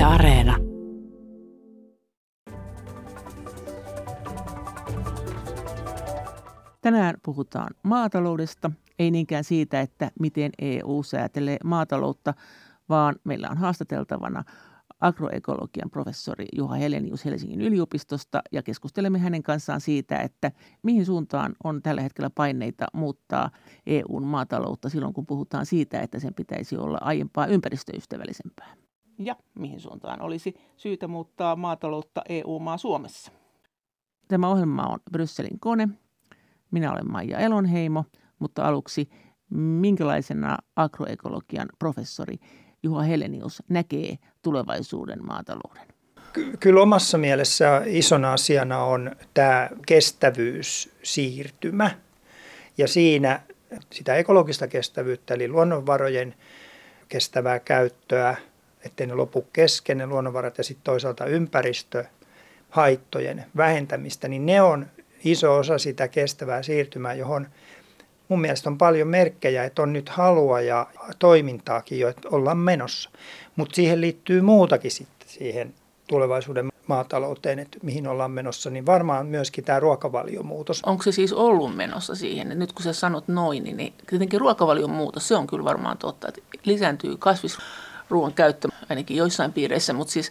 Yle Areena. Tänään puhutaan maataloudesta, ei niinkään siitä, että miten EU säätelee maataloutta, vaan meillä on haastateltavana agroekologian professori Juha Helenius Helsingin yliopistosta ja keskustelemme hänen kanssaan siitä, että mihin suuntaan on tällä hetkellä paineita muuttaa EUn maataloutta silloin, kun puhutaan siitä, että sen pitäisi olla aiempaa ympäristöystävällisempää. Ja mihin suuntaan olisi syytä muuttaa maataloutta EU-maa Suomessa. Tämä ohjelma on Brysselin kone. Minä olen Maija Elonheimo, mutta aluksi minkälaisena agroekologian professori Juha Helenius näkee tulevaisuuden maatalouden? Kyllä omassa mielessä isona asiana on tämä kestävyyssiirtymä ja siinä sitä ekologista kestävyyttä eli luonnonvarojen kestävää käyttöä, ettei ne lopu kesken ne luonnonvarat ja sitten toisaalta ympäristöhaittojen vähentämistä, niin ne on iso osa sitä kestävää siirtymää, johon mun mielestä on paljon merkkejä, että on nyt halua ja toimintaakin jo, että ollaan menossa. Mutta siihen liittyy muutakin sitten siihen tulevaisuuden maatalouteen, että mihin ollaan menossa, niin varmaan myöskin tämä ruokavaliomuutos. Onko se siis ollut menossa siihen, että nyt kun sä sanot noin, niin tietenkin ruokavalion muutos, se on kyllä varmaan totta, että lisääntyy kasvisruoan käyttö ainakin joissain piireissä, mutta siis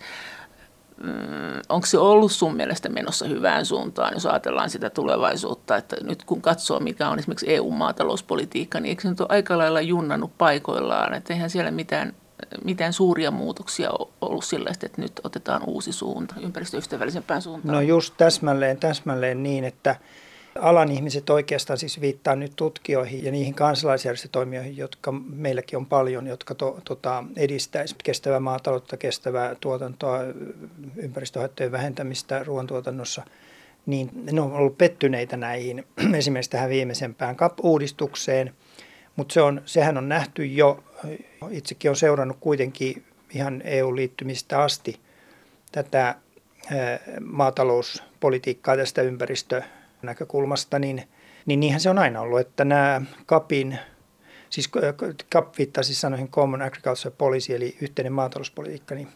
Mm, onko se ollut sun mielestä menossa hyvään suuntaan, jos ajatellaan sitä tulevaisuutta, että nyt kun katsoo, mikä on esimerkiksi EU-maatalouspolitiikka, niin eikö se nyt ole aika lailla junnannut paikoillaan, että eihän siellä mitään, mitään suuria muutoksia ollut sillä, että nyt otetaan uusi suunta, ympäristöystävällisempään suuntaan? No just täsmälleen, täsmälleen niin, että alan ihmiset oikeastaan siis viittaa nyt tutkijoihin ja niihin kansalaisjärjestötoimijoihin, jotka meilläkin on paljon, jotka to, tota, edistäisi kestävää maataloutta, kestävää tuotantoa, ympäristöhaittojen vähentämistä ruoantuotannossa, niin ne on ollut pettyneitä näihin, esimerkiksi tähän viimeisempään CAP-uudistukseen, mutta se on, sehän on nähty jo, itsekin on seurannut kuitenkin ihan EU-liittymistä asti tätä maatalouspolitiikkaa tästä ympäristö- näkökulmasta, niin, niin niinhän se on aina ollut, että nämä CAPin, siis CAP viittaa siis sanoihin Common Agriculture Policy, eli yhteinen maatalouspolitiikka, niin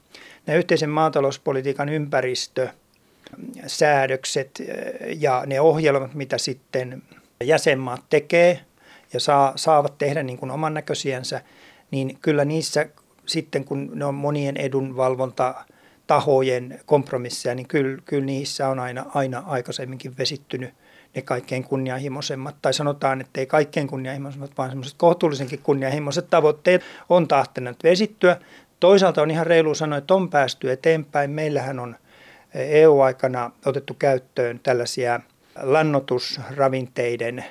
nämä yhteisen maatalouspolitiikan ympäristö, säädökset eh, ja ne ohjelmat, mitä sitten jäsenmaat tekee ja saa, saavat tehdä niin kuin oman näköisiänsä, niin kyllä niissä sitten, kun ne on monien edunvalvonta tahojen kompromisseja, niin kyllä, kyllä niissä on aina, aina aikaisemminkin vesittynyt ne kaikkein kunnianhimoisemmat, tai sanotaan, että ei kaikkein kunnianhimoisemmat, vaan semmoiset kohtuullisenkin kunnianhimoiset tavoitteet on tahtenut vesittyä. Toisaalta on ihan reilu sanoa, että on päästy eteenpäin. Meillähän on EU-aikana otettu käyttöön tällaisia lannotusravinteiden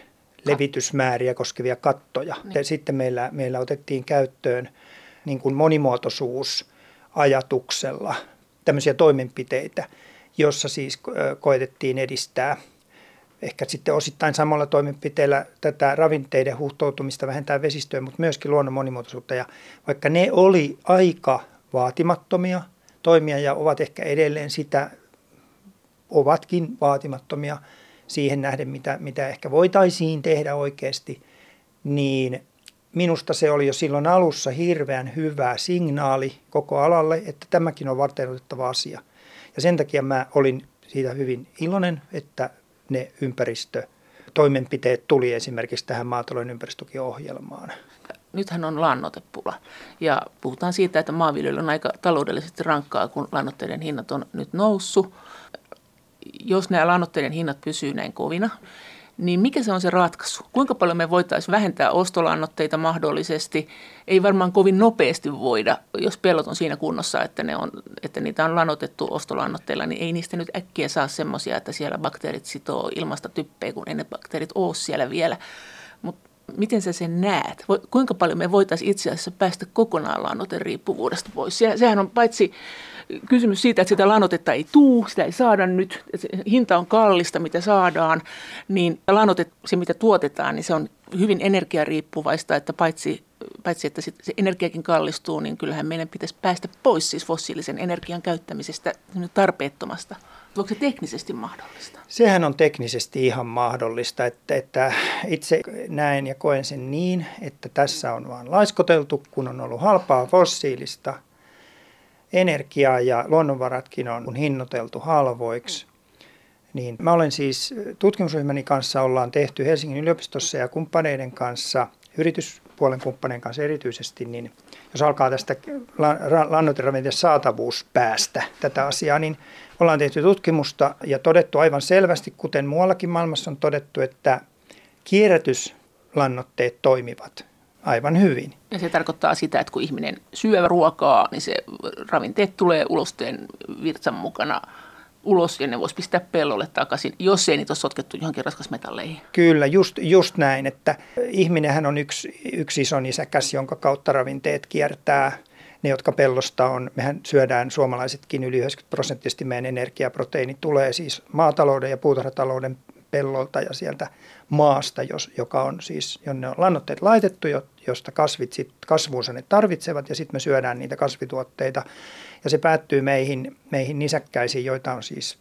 levitysmääriä koskevia kattoja. Niin. Sitten meillä, meillä otettiin käyttöön niin kuin monimuotoisuusajatuksella tämmöisiä toimenpiteitä, jossa siis koetettiin edistää ehkä sitten osittain samalla toimenpiteellä tätä ravinteiden huhtoutumista vähentää vesistöä, mutta myöskin luonnon monimuotoisuutta. Ja vaikka ne oli aika vaatimattomia toimia ja ovat ehkä edelleen sitä, ovatkin vaatimattomia siihen nähden, mitä, mitä ehkä voitaisiin tehdä oikeasti, niin minusta se oli jo silloin alussa hirveän hyvä signaali koko alalle, että tämäkin on varteenotettava asia. Ja sen takia mä olin siitä hyvin iloinen, että ne ympäristötoimenpiteet tuli esimerkiksi tähän maatalouden ympäristötukiohjelmaan. Nythän on lannoitepula ja puhutaan siitä, että maanviljely on aika taloudellisesti rankkaa, kun lannoitteiden hinnat on nyt noussut. Jos nämä lannoitteiden hinnat pysyvät näin kovina, niin mikä se on se ratkaisu? Kuinka paljon me voitaisiin vähentää ostolannoitteita mahdollisesti? Ei varmaan kovin nopeasti voida, jos pellot on siinä kunnossa, että, ne on, että niitä on lannotettu ostolannoitteilla, niin ei niistä nyt äkkiä saa semmoisia, että siellä bakteerit sitoo ilmasta typpeä, kun ei ne bakteerit ole siellä vielä. Mutta miten sä sen näet? Kuinka paljon me voitaisiin itse asiassa päästä kokonaan lannoteriippuvuudesta pois? Sehän on paitsi kysymys siitä, että sitä lanotetta ei tuu, sitä ei saada nyt, hinta on kallista, mitä saadaan, niin lanotet, se mitä tuotetaan, niin se on hyvin energiariippuvaista, että paitsi, paitsi että se energiakin kallistuu, niin kyllähän meidän pitäisi päästä pois siis fossiilisen energian käyttämisestä tarpeettomasta. Onko se teknisesti mahdollista? Sehän on teknisesti ihan mahdollista, että, että itse näen ja koen sen niin, että tässä on vain laiskoteltu, kun on ollut halpaa fossiilista – energia ja luonnonvaratkin on hinnoiteltu halvoiksi. Niin mä olen siis tutkimusryhmäni kanssa ollaan tehty Helsingin yliopistossa ja kumppaneiden kanssa, yrityspuolen kumppaneiden kanssa erityisesti, niin jos alkaa tästä lannoiteravinteiden saatavuuspäästä tätä asiaa, niin ollaan tehty tutkimusta ja todettu aivan selvästi, kuten muuallakin maailmassa on todettu, että kierrätyslannoitteet toimivat aivan hyvin. Ja se tarkoittaa sitä, että kun ihminen syö ruokaa, niin se ravinteet tulee ulosteen virtsan mukana ulos ja ne voisi pistää pellolle takaisin, jos ei niitä ole sotkettu johonkin raskasmetalleihin. Kyllä, just, just näin, että ihminenhän on yksi, yksi iso nisäkäs, jonka kautta ravinteet kiertää. Ne, jotka pellosta on, mehän syödään suomalaisetkin yli 90 prosenttisesti meidän energiaproteiini tulee siis maatalouden ja puutarhatalouden pellolta ja sieltä maasta, jos, joka on siis, jonne on lannoitteet laitettu, josta kasvit sit, kasvuunsa ne tarvitsevat ja sitten me syödään niitä kasvituotteita. Ja se päättyy meihin, meihin nisäkkäisiin, joita on siis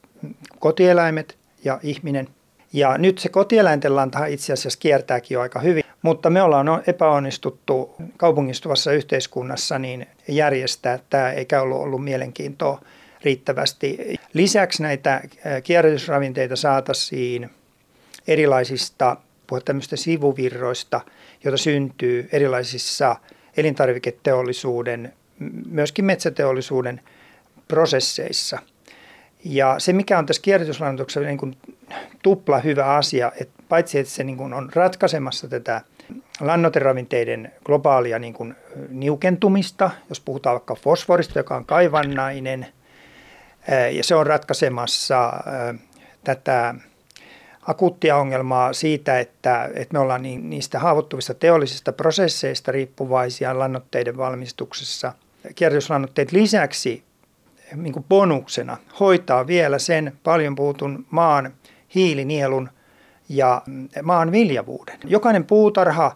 kotieläimet ja ihminen. Ja nyt se kotieläinten lantahan itse asiassa kiertääkin jo aika hyvin, mutta me ollaan epäonnistuttu kaupungistuvassa yhteiskunnassa niin järjestää tämä, eikä ollut ollut mielenkiintoa riittävästi. Lisäksi näitä kierrätysravinteita saataisiin erilaisista tämmöistä sivuvirroista, joita syntyy erilaisissa elintarviketeollisuuden, myöskin metsäteollisuuden prosesseissa. Ja se, mikä on tässä kierrätyslannoituksessa niin kuin tupla hyvä asia, että paitsi että se niin kuin on ratkaisemassa tätä lannoiteravinteiden globaalia niin kuin niukentumista, jos puhutaan vaikka fosforista, joka on kaivannainen, ja se on ratkaisemassa tätä akuuttia ongelmaa siitä, että, että me ollaan niistä haavoittuvista teollisista prosesseista riippuvaisia lannoitteiden valmistuksessa. Kierrätyslannoitteet lisäksi niin kuin bonuksena hoitaa vielä sen paljon puhutun maan hiilinielun ja maan viljavuuden. Jokainen puutarha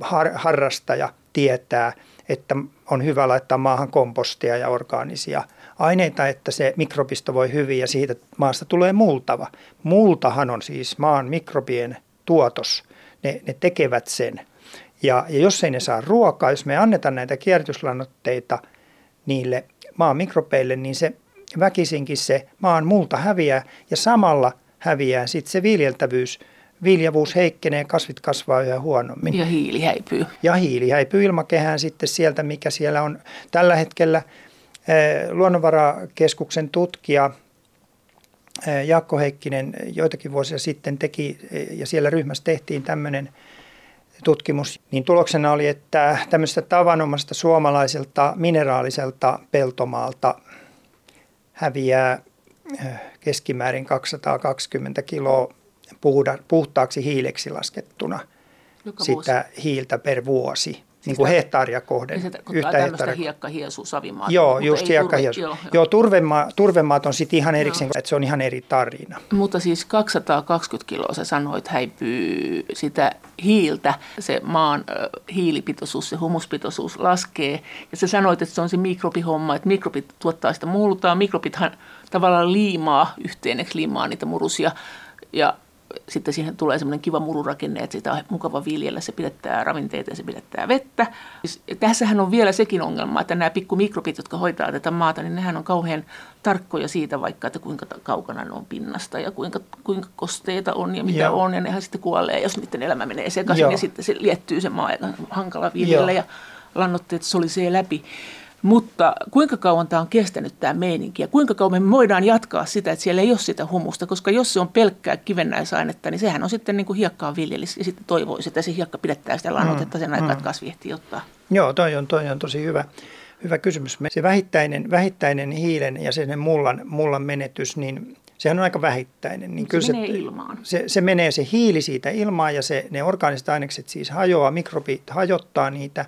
har, harrastaja tietää, että on hyvä laittaa maahan kompostia ja orgaanisia – aineita, että se mikrobisto voi hyvin ja siitä maasta tulee multava. Multahan on siis maan mikrobien tuotos. Ne, ne tekevät sen. Ja, ja jos ei ne saa ruokaa, jos me annetaan näitä kierrätyslannoitteita niille maan mikrobeille, niin se väkisinkin se maan multa häviää ja samalla häviää sitten se viljeltävyys. Viljavuus heikkenee, kasvit kasvaa yhä huonommin. Ja hiili häipyy. Ja hiili häipyy ilmakehään sitten sieltä, mikä siellä on tällä hetkellä – luonnonvarakeskuksen tutkija eh, Jaakko Heikkinen joitakin vuosia sitten teki, eh, ja siellä ryhmässä tehtiin tämmöinen tutkimus, niin tuloksena oli, että tämmöisestä tavanomaisesta suomalaiselta mineraaliselta peltomaalta häviää keskimäärin 220 kiloa puhtaaksi hiileksi laskettuna Joka sitä vuosi. hiiltä per vuosi niin kuin hehtaaria kohden. Niin yhtä hehtaaria. hiekka, hiesu, savimaat. Joo, just hiekka, hiesu. Joo, joo. joo turvema, turvemaat on sitten ihan erikseen, että se on ihan eri tarina. Mutta siis 220 kiloa sä sanoit häipyy sitä hiiltä, se maan hiilipitoisuus, se humuspitoisuus laskee. Ja sä sanoit, että se on se mikrobihomma, että mikrobit tuottaa sitä multaa. Mikrobithan tavallaan liimaa yhteen, liimaa niitä murusia. Ja sitten siihen tulee semmoinen kiva mururakenne, että sitä on mukava viljellä, se pidättää ravinteita ja se pidättää vettä. Ja tässähän on vielä sekin ongelma, että nämä pikkumikrobit, jotka hoitaa tätä maata, niin nehän on kauhean tarkkoja siitä vaikka, että kuinka kaukana ne on pinnasta ja kuinka, kuinka kosteita on ja mitä Joo. on. Ja nehän sitten kuolee, jos niiden elämä menee sekaisin Joo. ja sitten se liettyy se maa aika hankala viljellä Joo. ja lannoitteet solisee läpi. Mutta kuinka kauan tämä on kestänyt tämä meininki ja kuinka kauan me voidaan jatkaa sitä, että siellä ei ole sitä humusta, koska jos se on pelkkää kivennäisainetta, niin sehän on sitten niin kuin hiekkaa viljelis ja sitten toivoisi, että se hiekka pidättää sitä lannoitetta sen mm, aikaa, että kasvi ehtii ottaa. Joo, toi on, toi on tosi hyvä, hyvä kysymys. Se vähittäinen, vähittäinen hiilen ja sen mullan, mullan menetys, niin sehän on aika vähittäinen. Niin se kyllä menee se, ilmaan. Se, se menee se hiili siitä ilmaan ja se, ne orgaaniset ainekset siis hajoaa, mikrobit hajottaa niitä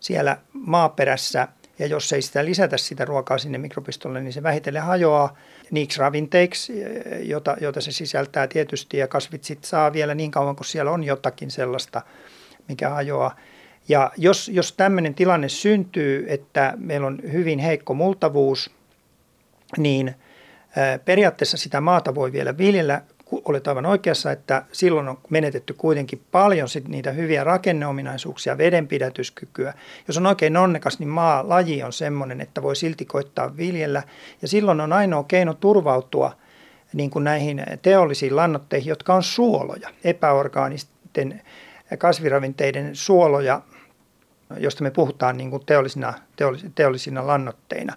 siellä maaperässä – ja jos ei sitä lisätä sitä ruokaa sinne mikrobistolle, niin se vähitellen hajoaa niiksi ravinteiksi, jota, jota se sisältää tietysti. Ja kasvit sitten saa vielä niin kauan, kun siellä on jotakin sellaista, mikä hajoaa. Ja jos, jos tämmöinen tilanne syntyy, että meillä on hyvin heikko multavuus, niin periaatteessa sitä maata voi vielä viljellä olet aivan oikeassa, että silloin on menetetty kuitenkin paljon sit niitä hyviä rakenneominaisuuksia, vedenpidätyskykyä. Jos on oikein onnekas, niin maalaji on sellainen, että voi silti koittaa viljellä. Ja silloin on ainoa keino turvautua niin kuin näihin teollisiin lannotteihin, jotka on suoloja, epäorgaanisten kasviravinteiden suoloja, josta me puhutaan niin kuin teollisina, teollisina lannoitteina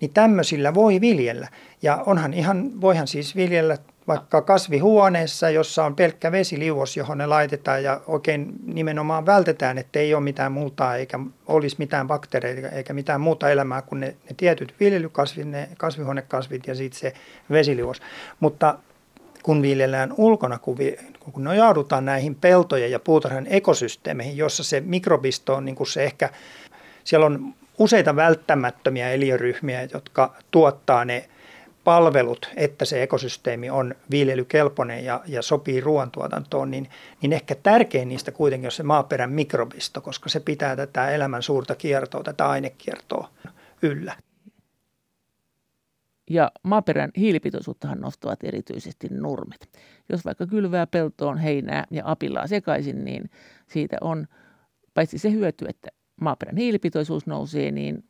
niin tämmöisillä voi viljellä. Ja onhan ihan, voihan siis viljellä vaikka kasvihuoneessa, jossa on pelkkä vesiliuos, johon ne laitetaan ja oikein nimenomaan vältetään, että ei ole mitään muuta eikä olisi mitään bakteereita eikä mitään muuta elämää kuin ne, ne tietyt viljelykasvit, ne kasvihuonekasvit ja sitten se vesiliuos. Mutta kun viljellään ulkona, kun, vi, kun nojaudutaan näihin peltojen ja puutarhan ekosysteemeihin, jossa se mikrobisto on niin kuin se ehkä, siellä on useita välttämättömiä eliöryhmiä, jotka tuottaa ne palvelut, että se ekosysteemi on viljelykelpoinen ja, ja sopii ruoantuotantoon, niin, niin ehkä tärkein niistä kuitenkin on se maaperän mikrobisto, koska se pitää tätä elämän suurta kiertoa, tätä ainekiertoa yllä. Ja maaperän hiilipitoisuuttahan nostavat erityisesti nurmet. Jos vaikka kylvää peltoon heinää ja apilaa sekaisin, niin siitä on paitsi se hyöty, että maaperän hiilipitoisuus nousee, niin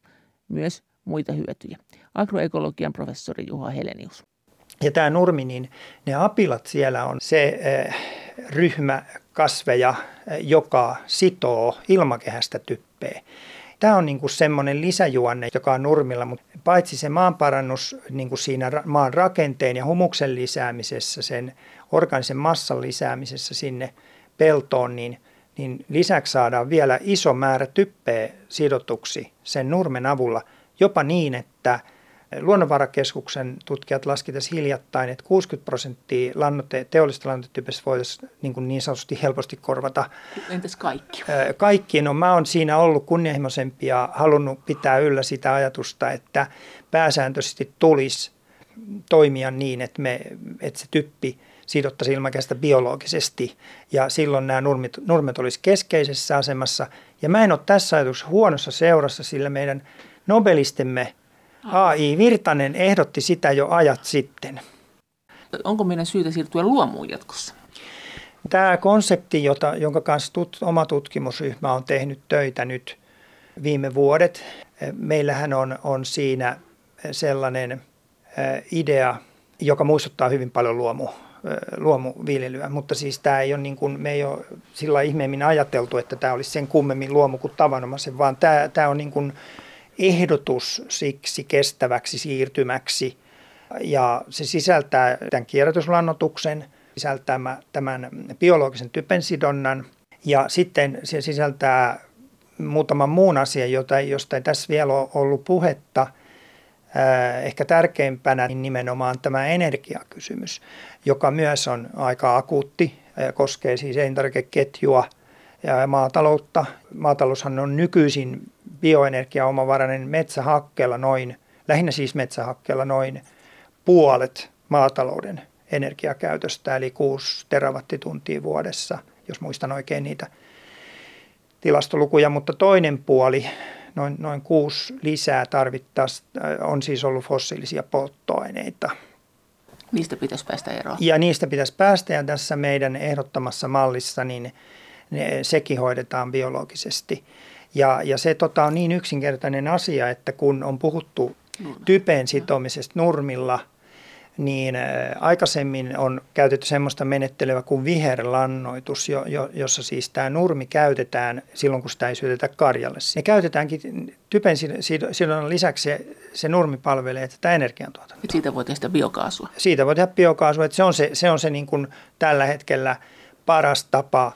myös muita hyötyjä. Agroekologian professori Juha Helenius. Ja tämä nurmi, niin ne apilat siellä on se eh, ryhmä kasveja, eh, joka sitoo ilmakehästä typpeä. Tämä on niin kuin semmoinen lisäjuonne, joka on nurmilla, mutta paitsi se maanparannus niin kuin siinä maan rakenteen ja humuksen lisäämisessä, sen organisen massan lisäämisessä sinne peltoon, niin niin lisäksi saadaan vielä iso määrä typpeä sidotuksi sen nurmen avulla, jopa niin, että Luonnonvarakeskuksen tutkijat laskivat hiljattain, että 60 prosenttia lannoite, teollista lannoitetyypistä voitaisiin niin, kuin niin sanotusti helposti korvata. Entäs kaikki? Kaikki. No mä oon siinä ollut kunnianhimoisempi ja halunnut pitää yllä sitä ajatusta, että pääsääntöisesti tulisi toimia niin, että, me, että se typpi sidottaisiin ilmakehästä biologisesti ja silloin nämä nurmet, nurmet olisi keskeisessä asemassa. Ja mä en ole tässä ajatuksessa huonossa seurassa, sillä meidän Nobelistemme A.I. Virtanen ehdotti sitä jo ajat sitten. Onko meidän syytä siirtyä luomuun jatkossa? Tämä konsepti, jota, jonka kanssa tut, oma tutkimusryhmä on tehnyt töitä nyt viime vuodet, meillähän on, on siinä sellainen idea, joka muistuttaa hyvin paljon luomu, luomuviljelyä, mutta siis tämä ei ole niin kuin, me ei ole sillä ihmeemmin ajateltu, että tämä olisi sen kummemmin luomu kuin tavanomaisen, vaan tämä, tämä on niin kuin ehdotus siksi kestäväksi siirtymäksi. Ja se sisältää tämän kierrätyslannotuksen, sisältää tämän biologisen typensidonnan. Ja sitten se sisältää muutaman muun asian, jota, josta ei tässä vielä ole ollut puhetta – ehkä tärkeimpänä niin nimenomaan tämä energiakysymys, joka myös on aika akuutti, koskee siis elintarvikeketjua ja maataloutta. Maataloushan on nykyisin bioenergiaomavarainen metsähakkeella noin, lähinnä siis metsähakkeella noin puolet maatalouden energiakäytöstä, eli 6 terawattituntia vuodessa, jos muistan oikein niitä tilastolukuja, mutta toinen puoli noin, noin kuusi lisää tarvittaisiin, äh, on siis ollut fossiilisia polttoaineita. Niistä pitäisi päästä eroon. Ja niistä pitäisi päästä ja tässä meidän ehdottamassa mallissa niin ne, sekin hoidetaan biologisesti. Ja, ja se tota, on niin yksinkertainen asia, että kun on puhuttu typen sitomisesta nurmilla – niin aikaisemmin on käytetty sellaista menettelyä kuin viherlannoitus, jo, jo, jossa siis tämä nurmi käytetään silloin, kun sitä ei syötetä karjalle. Ne käytetäänkin typen sidonnan lisäksi se, se nurmi palvelee tätä energiantuotantoa. Siitä voi tehdä biokaasua. Siitä voi tehdä biokaasua, että se on se, se, on se niin kuin tällä hetkellä paras tapa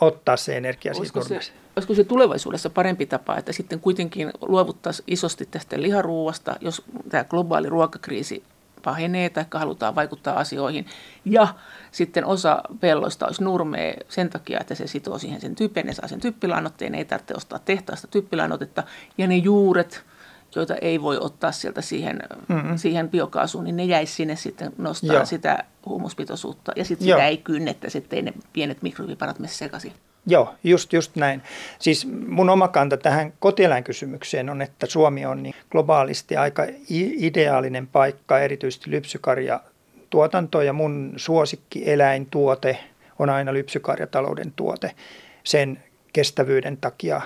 ottaa se energia siitä nurmesta. Olisiko se tulevaisuudessa parempi tapa, että sitten kuitenkin luovuttaisiin isosti tästä liharuuasta, jos tämä globaali ruokakriisi pahenee tai halutaan vaikuttaa asioihin. Ja sitten osa pelloista olisi nurmea sen takia, että se sitoo siihen sen typen ja saa sen typpilanotteen, ei tarvitse ostaa tehtaasta typpilanotetta. Ja ne juuret, joita ei voi ottaa sieltä siihen, mm-hmm. siihen biokaasuun, niin ne jäisi sinne sitten nostaa Joo. sitä humuspitoisuutta. Ja sitten sitä ei kynnettä, ettei ne pienet mikrobiparat mene sekaisin. Joo, just, just näin. Siis mun oma kanta tähän kotieläinkysymykseen on, että Suomi on niin globaalisti aika ideaalinen paikka erityisesti lypsykarja tuotantoa ja mun suosikki eläintuote on aina lypsykarjatalouden tuote sen kestävyyden takia.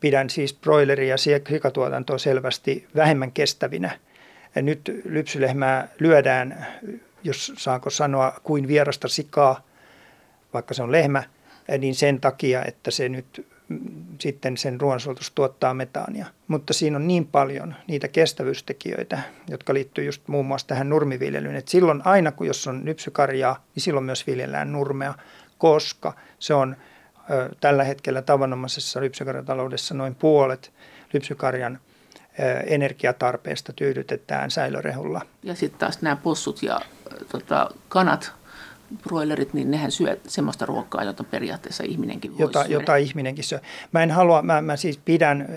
Pidän siis broileria ja sikatuotantoa selvästi vähemmän kestävinä. Nyt lypsylehmää lyödään, jos saanko sanoa, kuin vierasta sikaa, vaikka se on lehmä, niin sen takia, että se nyt sitten sen ruoansulatus tuottaa metaania. Mutta siinä on niin paljon niitä kestävyystekijöitä, jotka liittyy just muun muassa tähän nurmiviljelyyn, että silloin aina kun jos on lypsykarjaa, niin silloin myös viljellään nurmea, koska se on ö, tällä hetkellä tavanomaisessa lypsykarjataloudessa noin puolet lypsykarjan energiatarpeesta tyydytetään säilörehulla. Ja sitten taas nämä possut ja tota, kanat broilerit, niin nehän syö semmoista ruokaa, jota periaatteessa ihminenkin voi jota, syödä. Jota ihminenkin syö. Mä en halua, mä, mä siis pidän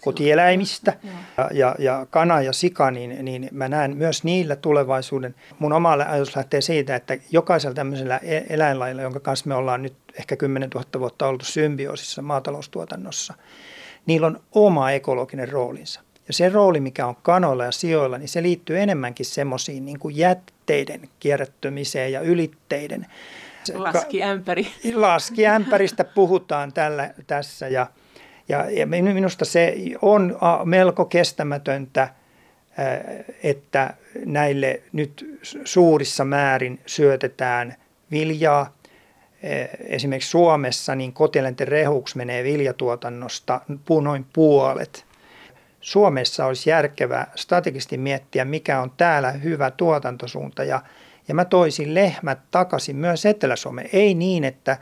kotieläimistä ja, ja, ja kana ja sika, niin, niin mä näen myös niillä tulevaisuuden. Mun oma ajatus lähtee siitä, että jokaisella tämmöisellä e-, eläinlailla, jonka kanssa me ollaan nyt ehkä 10 000 vuotta oltu symbioosissa maataloustuotannossa, niillä on oma ekologinen roolinsa. Ja se rooli, mikä on kanoilla ja sijoilla, niin se liittyy enemmänkin semmoisiin niin kuin jätteiden kierrättymiseen ja ylitteiden. Laskiämpäri. Laskiämpäristä puhutaan tällä, tässä ja, ja, ja minusta se on melko kestämätöntä, että näille nyt suurissa määrin syötetään viljaa. Esimerkiksi Suomessa niin kotieläinten rehuksi menee viljatuotannosta noin puolet – Suomessa olisi järkevää strategisesti miettiä, mikä on täällä hyvä tuotantosuunta. Ja, ja mä toisin lehmät takaisin myös Etelä-Suomeen. Ei niin, että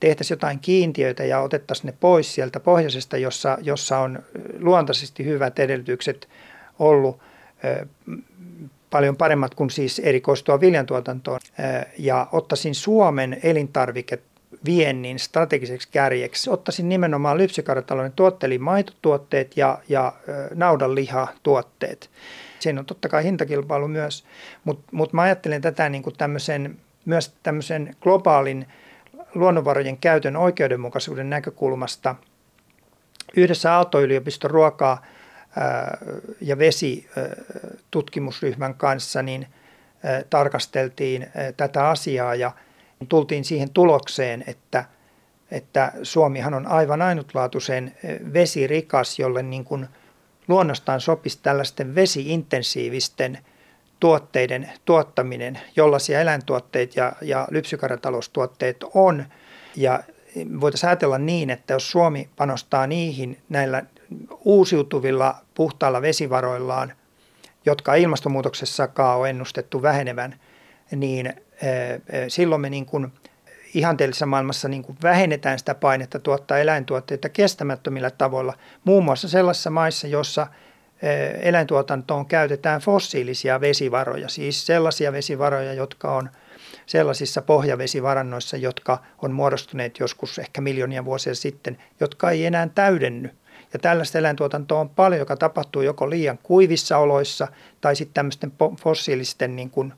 tehtäisiin jotain kiintiöitä ja otettaisiin ne pois sieltä pohjoisesta, jossa, jossa on luontaisesti hyvät edellytykset ollut paljon paremmat kuin siis erikoistua viljantuotantoon. Ja ottaisin Suomen elintarviket viennin strategiseksi kärjeksi. Ottaisin nimenomaan lypsykarjatalouden tuotteet, eli maitotuotteet ja, ja naudanlihatuotteet. Siinä on totta kai hintakilpailu myös, mutta mut mä ajattelen tätä niin kuin tämmöisen, myös tämmöisen globaalin luonnonvarojen käytön oikeudenmukaisuuden näkökulmasta. Yhdessä Aalto-yliopiston ruokaa ja vesitutkimusryhmän kanssa niin tarkasteltiin tätä asiaa ja – tultiin siihen tulokseen, että, että Suomihan on aivan ainutlaatuisen vesirikas, jolle niin kuin luonnostaan sopisi tällaisten vesiintensiivisten tuotteiden tuottaminen, jollaisia eläintuotteet ja, ja lypsykarjataloustuotteet on. Ja voitaisiin ajatella niin, että jos Suomi panostaa niihin näillä uusiutuvilla puhtailla vesivaroillaan, jotka ilmastonmuutoksessakaan on ennustettu vähenevän, niin silloin me niin kuin ihanteellisessa maailmassa niin kuin vähennetään sitä painetta tuottaa eläintuotteita kestämättömillä tavoilla, muun muassa sellaisissa maissa, jossa eläintuotantoon käytetään fossiilisia vesivaroja, siis sellaisia vesivaroja, jotka on sellaisissa pohjavesivarannoissa, jotka on muodostuneet joskus ehkä miljoonia vuosia sitten, jotka ei enää täydenny. Ja tällaista eläintuotantoa on paljon, joka tapahtuu joko liian kuivissa oloissa tai sitten tämmöisten fossiilisten niin kuin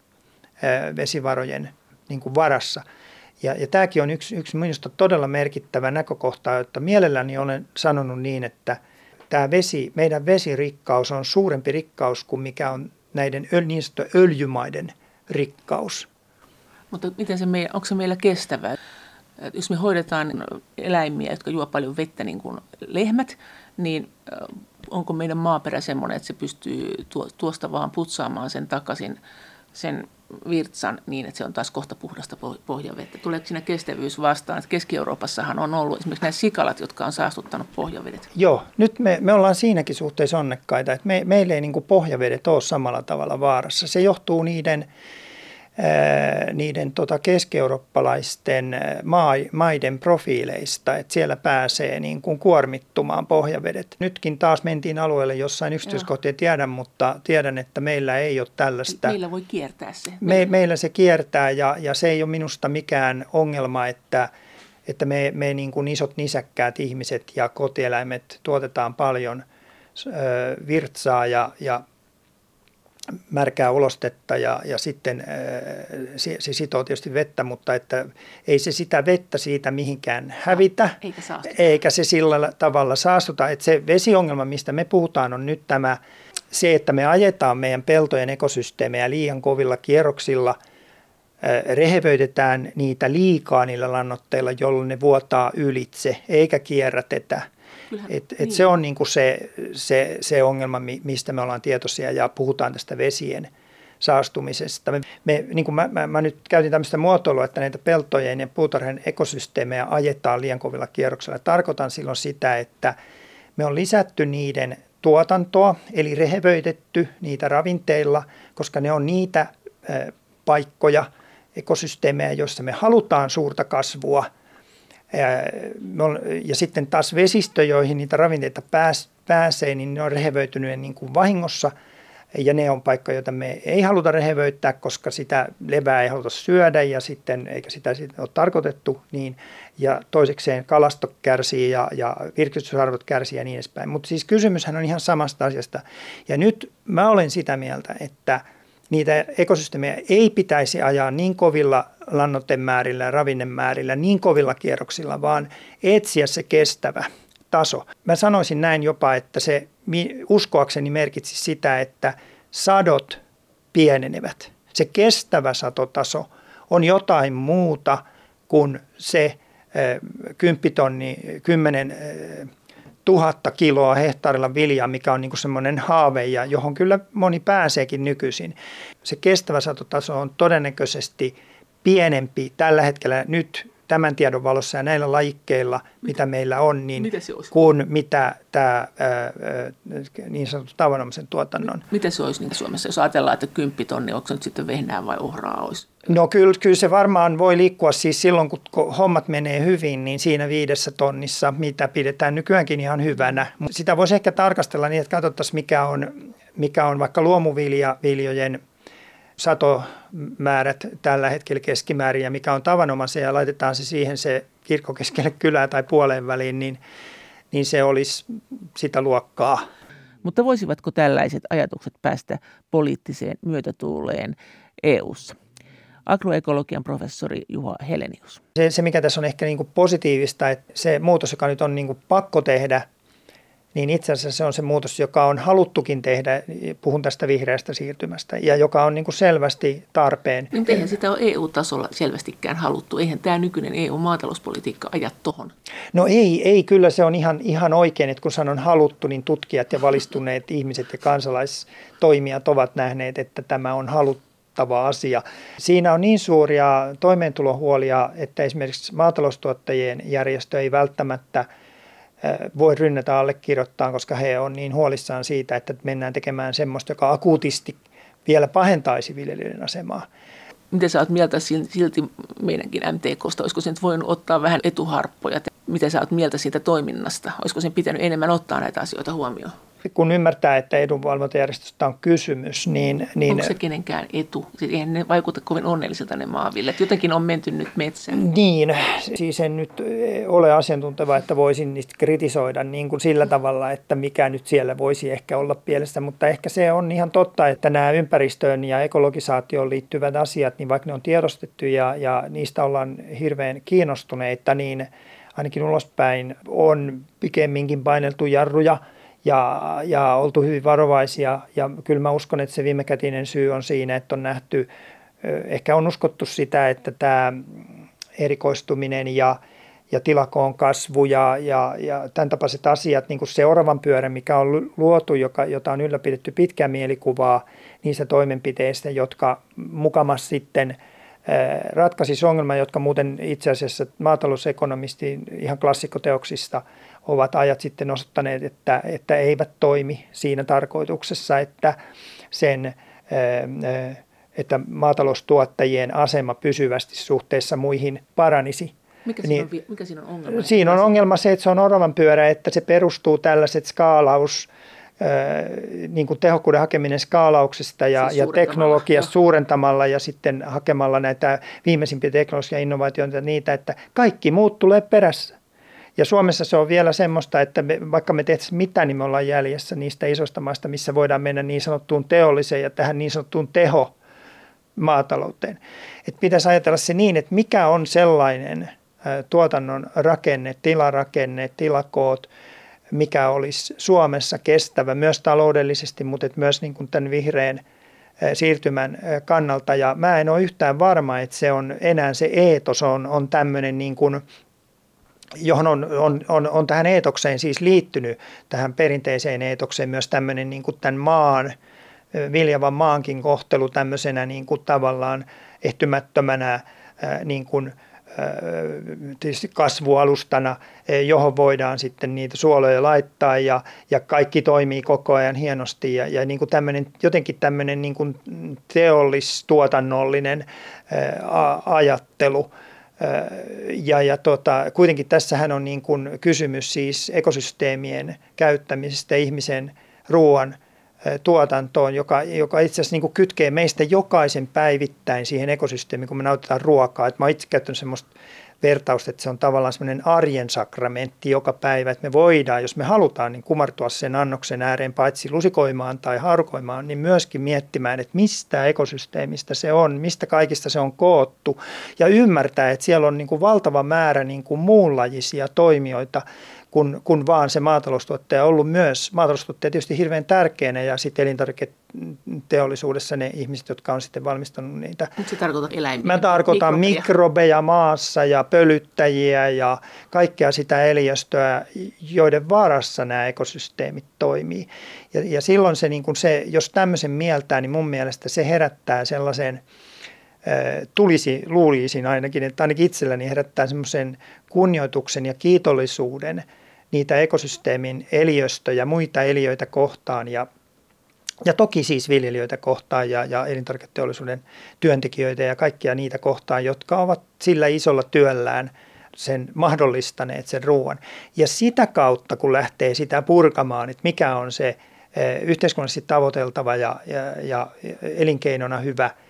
vesivarojen niin kuin varassa. Ja, ja tämäkin on yksi, yksi minusta todella merkittävä näkökohta, että mielelläni olen sanonut niin, että tämä vesi, meidän vesirikkaus on suurempi rikkaus kuin mikä on näiden öl, niin öljymaiden rikkaus. Mutta miten se meidän, onko se meillä kestävää? Jos me hoidetaan eläimiä, jotka juo paljon vettä niin kuin lehmät, niin onko meidän maaperä semmoinen, että se pystyy tuosta vaan putsaamaan sen takaisin sen virtsan niin, että se on taas kohta puhdasta pohjavettä. Tuleeko siinä kestävyys vastaan? Keski-Euroopassahan on ollut esimerkiksi nämä sikalat, jotka on saastuttanut pohjavedet. Joo, nyt me, me ollaan siinäkin suhteessa onnekkaita, että me, meillä ei niin pohjavedet ole samalla tavalla vaarassa. Se johtuu niiden niiden tota keski-eurooppalaisten maiden profiileista, että siellä pääsee niin kuin kuormittumaan pohjavedet. Nytkin taas mentiin alueelle, jossain yksityiskohtia tiedän, mutta tiedän, että meillä ei ole tällaista. Meillä voi kiertää se. Me, meillä se kiertää ja, ja se ei ole minusta mikään ongelma, että, että me, me niin kuin isot nisäkkäät ihmiset ja kotieläimet tuotetaan paljon virtsaa ja, ja märkää ulostetta ja, ja sitten se, se sitoo tietysti vettä, mutta että ei se sitä vettä siitä mihinkään hävitä, eikä, eikä se sillä tavalla saastuta. Että se vesiongelma, mistä me puhutaan, on nyt tämä se, että me ajetaan meidän peltojen ekosysteemejä liian kovilla kierroksilla, rehevöitetään niitä liikaa niillä lannoitteilla, jolloin ne vuotaa ylitse eikä kierrätetä. Et, et niin. Se on niinku se, se, se ongelma, mistä me ollaan tietoisia ja puhutaan tästä vesien saastumisesta. Me, me, niin kuin mä, mä, mä nyt käytin tämmöistä muotoilua, että näitä peltojen ja puutarhojen ekosysteemejä ajetaan liian kovilla kierroksilla. Tarkoitan silloin sitä, että me on lisätty niiden tuotantoa, eli rehevöitetty niitä ravinteilla, koska ne on niitä paikkoja, ekosysteemejä, joissa me halutaan suurta kasvua. Ja sitten taas vesistö, joihin niitä ravinteita pääsee, niin ne on rehevöityneet niin kuin vahingossa. Ja ne on paikka, joita me ei haluta rehevöittää, koska sitä levää ei haluta syödä ja sitten, eikä sitä, sitä ole tarkoitettu. Niin, ja toisekseen kalasto kärsii ja, ja virkistysarvot kärsii ja niin edespäin. Mutta siis kysymyshän on ihan samasta asiasta. Ja nyt mä olen sitä mieltä, että – niitä ekosysteemejä ei pitäisi ajaa niin kovilla lannoitemäärillä ja ravinnemäärillä, niin kovilla kierroksilla, vaan etsiä se kestävä taso. Mä sanoisin näin jopa, että se uskoakseni merkitsi sitä, että sadot pienenevät. Se kestävä satotaso on jotain muuta kuin se 10 tonni, 10 tuhatta kiloa hehtaarilla viljaa, mikä on niin kuin semmoinen haave ja johon kyllä moni pääseekin nykyisin. Se kestävä satotaso on todennäköisesti pienempi tällä hetkellä nyt tämän tiedon valossa ja näillä lajikkeilla, mitä, mitä meillä on, niin mitä kuin mitä tämä ää, niin sanottu tavanomaisen tuotannon. Miten se olisi niin Suomessa, jos ajatellaan, että 10 tonni, onko se nyt sitten vehnää vai ohraa olisi? No kyllä, kyllä se varmaan voi liikkua siis silloin, kun hommat menee hyvin, niin siinä viidessä tonnissa, mitä pidetään nykyäänkin ihan hyvänä. Sitä voisi ehkä tarkastella niin, että katsottaisiin mikä on, mikä on vaikka luomuviljojen satomäärät tällä hetkellä keskimäärin ja mikä on tavanomaisen ja laitetaan se siihen se kirkko keskelle kylää tai puoleen väliin, niin, niin se olisi sitä luokkaa. Mutta voisivatko tällaiset ajatukset päästä poliittiseen myötätuuleen EU:ssa? Agroekologian professori Juha Helenius. Se, se mikä tässä on ehkä niin kuin positiivista, että se muutos, joka nyt on niin kuin pakko tehdä, niin itse asiassa se on se muutos, joka on haluttukin tehdä, puhun tästä vihreästä siirtymästä, ja joka on niin kuin selvästi tarpeen. Mutta eihän sitä ole EU-tasolla selvästikään haluttu, eihän tämä nykyinen EU-maatalouspolitiikka aja tuohon. No ei, ei, kyllä se on ihan, ihan oikein, että kun sanon haluttu, niin tutkijat ja valistuneet ihmiset ja kansalaistoimijat ovat nähneet, että tämä on haluttu asia. Siinä on niin suuria toimeentulohuolia, että esimerkiksi maataloustuottajien järjestö ei välttämättä voi rynnätä allekirjoittaa, koska he on niin huolissaan siitä, että mennään tekemään semmoista, joka akuutisti vielä pahentaisi viljelijöiden asemaa. Miten sä oot mieltä silti meidänkin MTKsta? Olisiko se nyt voinut ottaa vähän etuharppoja? Miten sä oot mieltä siitä toiminnasta? Olisiko sen pitänyt enemmän ottaa näitä asioita huomioon? Kun ymmärtää, että edunvalvontajärjestöstä on kysymys, niin... niin Onko se kenenkään etu? Siis eihän ne vaikuta kovin onnellisilta ne maanvillet. Jotenkin on menty nyt metsään. Niin, siis en nyt ole asiantunteva, että voisin niistä kritisoida niin kuin sillä tavalla, että mikä nyt siellä voisi ehkä olla pielessä, mutta ehkä se on ihan totta, että nämä ympäristöön ja ekologisaatioon liittyvät asiat, niin vaikka ne on tiedostettu ja, ja niistä ollaan hirveän kiinnostuneita, niin ainakin ulospäin on pikemminkin paineltu jarruja – ja, ja oltu hyvin varovaisia. Ja kyllä mä uskon, että se viimekätinen syy on siinä, että on nähty, ehkä on uskottu sitä, että tämä erikoistuminen ja, ja tilakoon kasvu ja, ja, ja tämän tapaiset asiat, niin kuin seuraavan pyörän, mikä on luotu, joka, jota on ylläpidetty pitkää mielikuvaa niistä toimenpiteistä, jotka mukamassa sitten ratkaisisi ongelman, jotka muuten itse asiassa maatalousekonomisti ihan klassikkoteoksista – ovat ajat sitten osoittaneet, että, että eivät toimi siinä tarkoituksessa, että sen että maataloustuottajien asema pysyvästi suhteessa muihin paranisi. Mikä siinä, niin, on, mikä siinä on ongelma? Siinä on ongelma se, että se on oravan pyörä, että se perustuu tällaiset skaalaus, niin kuin tehokkuuden hakeminen skaalauksesta ja, siis ja teknologia suurentamalla ja sitten hakemalla näitä viimeisimpiä teknologisia innovaatioita niitä, että kaikki muut tulee perässä. Ja Suomessa se on vielä semmoista, että me, vaikka me tehtäisiin mitä, niin me ollaan jäljessä niistä isoista maista, missä voidaan mennä niin sanottuun teolliseen ja tähän niin sanottuun teho maatalouteen. Et pitäisi ajatella se niin, että mikä on sellainen tuotannon rakenne, tilarakenne, tilakoot, mikä olisi Suomessa kestävä myös taloudellisesti, mutta myös niin kuin tämän vihreän siirtymän kannalta. Ja mä en ole yhtään varma, että se on enää se eetos on, on tämmöinen niin kuin, johon on, on, on, on tähän eetokseen siis liittynyt, tähän perinteiseen eetokseen myös tämmöinen niin kuin tämän maan, viljavan maankin kohtelu tämmöisenä niin kuin tavallaan ehtymättömänä niin kuin, tietysti kasvualustana, johon voidaan sitten niitä suoloja laittaa ja, ja kaikki toimii koko ajan hienosti ja, ja niin kuin tämmöinen, jotenkin tämmöinen niin kuin teollistuotannollinen ajattelu. Ja, ja tota, kuitenkin tässähän on niin kuin kysymys siis ekosysteemien käyttämisestä ihmisen ruoan – tuotantoon, joka, joka itse asiassa niin kytkee meistä jokaisen päivittäin siihen ekosysteemiin, kun me nautitaan ruokaa. Et mä itse käyttänyt semmoista vertausta, että se on tavallaan semmoinen arjen sakramentti joka päivä, että me voidaan, jos me halutaan, niin kumartua sen annoksen ääreen paitsi lusikoimaan tai harkoimaan, niin myöskin miettimään, että mistä ekosysteemistä se on, mistä kaikista se on koottu ja ymmärtää, että siellä on niin kuin valtava määrä niin kuin muunlajisia toimijoita, kun, kun vaan se maataloustuottaja on ollut myös, maataloustuottaja tietysti hirveän tärkeänä ja sitten elintarviketeollisuudessa ne ihmiset, jotka on sitten valmistanut niitä. Nyt se tarkoittaa eläimiä. Mä tarkoitan mikrobeja. mikrobeja maassa ja pölyttäjiä ja kaikkea sitä eliöstöä, joiden varassa nämä ekosysteemit toimii. Ja, ja silloin se, niin kun se, jos tämmöisen mieltää, niin mun mielestä se herättää sellaisen – tulisi, luulisin ainakin, että ainakin itselläni herättää semmoisen kunnioituksen ja kiitollisuuden niitä ekosysteemin eliöstöjä ja muita eliöitä kohtaan ja, ja toki siis viljelijöitä kohtaan ja, ja elintarviketeollisuuden työntekijöitä ja kaikkia niitä kohtaan, jotka ovat sillä isolla työllään sen mahdollistaneet sen ruoan. Ja sitä kautta, kun lähtee sitä purkamaan, että mikä on se yhteiskunnallisesti tavoiteltava ja, ja, ja elinkeinona hyvä –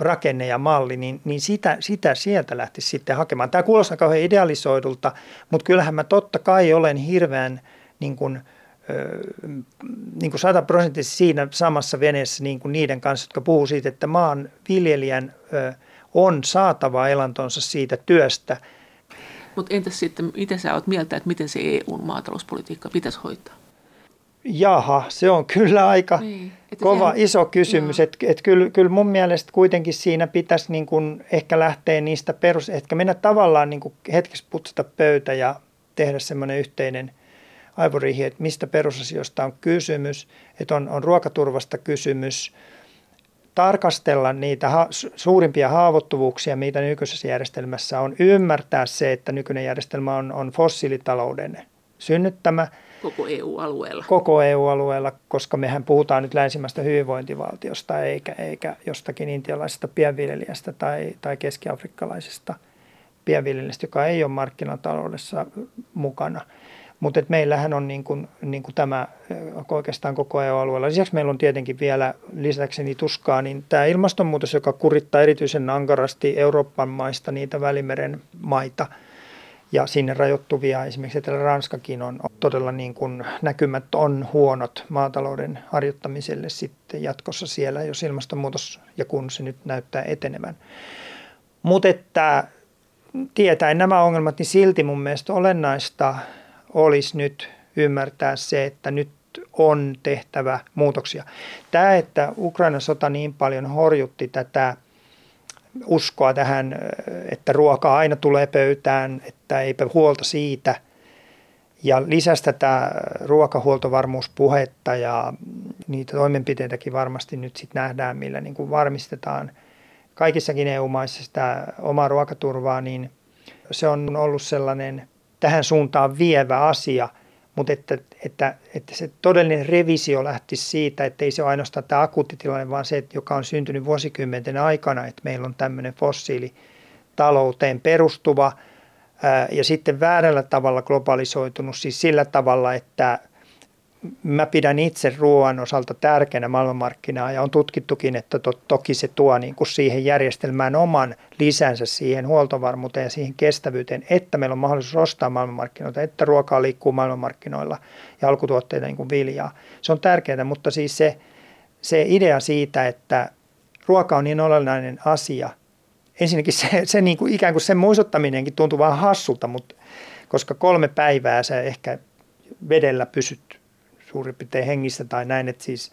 rakenne ja malli, niin, niin sitä, sitä sieltä lähti sitten hakemaan. Tämä kuulostaa kauhean idealisoidulta, mutta kyllähän mä totta kai olen hirveän niin kuin, niin kuin sataprosenttisesti siinä samassa veneessä niin kuin niiden kanssa, jotka puhuu siitä, että maan viljelijän on saatava elantonsa siitä työstä. Mutta entäs sitten, miten sä oot mieltä, että miten se EU-maatalouspolitiikka pitäisi hoitaa? Jaha, se on kyllä aika niin, kova, sehän, iso kysymys. Että et kyllä, kyllä mun mielestä kuitenkin siinä pitäisi niin kuin ehkä lähteä niistä perus, ehkä mennä tavallaan niin kuin hetkessä putsata pöytä ja tehdä semmoinen yhteinen aivorihi, että mistä perusasioista on kysymys, että on, on ruokaturvasta kysymys, tarkastella niitä ha- suurimpia haavoittuvuuksia, mitä nykyisessä järjestelmässä on, ymmärtää se, että nykyinen järjestelmä on, on fossiilitalouden synnyttämä – Koko EU-alueella. Koko EU-alueella, koska mehän puhutaan nyt länsimästä hyvinvointivaltiosta eikä, eikä jostakin intialaisesta pienviljelijästä tai, tai keskiafrikkalaisesta pienviljelijästä, joka ei ole markkinataloudessa mukana. Mutta meillähän on niin kuin, niin kuin tämä oikeastaan koko EU-alueella. Lisäksi meillä on tietenkin vielä lisäkseni tuskaa, niin tämä ilmastonmuutos, joka kurittaa erityisen ankarasti Euroopan maista niitä Välimeren maita – ja sinne rajoittuvia, esimerkiksi Etelä-Ranskakin on todella niin kuin näkymät on huonot maatalouden harjoittamiselle sitten jatkossa siellä, jos ilmastonmuutos ja kun se nyt näyttää etenevän. Mutta että tietäen nämä ongelmat, niin silti mun mielestä olennaista olisi nyt ymmärtää se, että nyt on tehtävä muutoksia. Tämä, että Ukrainan sota niin paljon horjutti tätä – uskoa tähän, että ruoka aina tulee pöytään, että eipä huolta siitä. Ja lisäsi tätä ruokahuoltovarmuuspuhetta ja niitä toimenpiteitäkin varmasti nyt sitten nähdään, millä niin kuin varmistetaan kaikissakin EU-maissa sitä omaa ruokaturvaa, niin se on ollut sellainen tähän suuntaan vievä asia – mutta että, että, että se todellinen revisio lähti siitä, että ei se ole ainoastaan tämä akuuttitilanne, vaan se, joka on syntynyt vuosikymmenten aikana, että meillä on tämmöinen fossiilitalouteen perustuva ja sitten väärällä tavalla globalisoitunut, siis sillä tavalla, että mä pidän itse ruoan osalta tärkeänä maailmanmarkkinaa ja on tutkittukin, että to, toki se tuo niin kuin siihen järjestelmään oman lisänsä siihen huoltovarmuuteen ja siihen kestävyyteen, että meillä on mahdollisuus ostaa maailmanmarkkinoita, että ruokaa liikkuu maailmanmarkkinoilla ja alkutuotteita niin kuin viljaa. Se on tärkeää, mutta siis se, se idea siitä, että ruoka on niin olennainen asia, ensinnäkin se, se niin kuin ikään kuin sen muistuttaminenkin tuntuu vähän hassulta, mutta koska kolme päivää se ehkä vedellä pysyt suurin piirtein hengissä tai näin, että siis,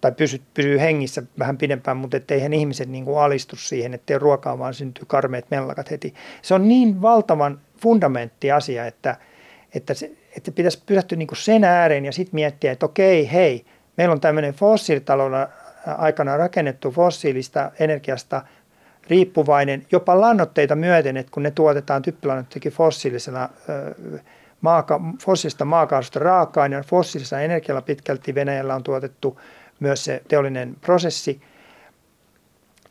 tai pysyt, pysyy hengissä vähän pidempään, mutta eihän ihmiset niin kuin alistu siihen, ettei ruokaa vaan syntyy karmeet mellakat heti. Se on niin valtavan fundamentti asia, että, että, se, että pitäisi pysähtyä niin kuin sen ääreen ja sitten miettiä, että okei, hei, meillä on tämmöinen fossiilitalouden aikana rakennettu fossiilista energiasta riippuvainen jopa lannoitteita myöten, että kun ne tuotetaan typpilannoitteekin fossiilisena maaka, fossiilista maakaasusta raaka-aineena, fossiilisella energialla pitkälti Venäjällä on tuotettu myös se teollinen prosessi.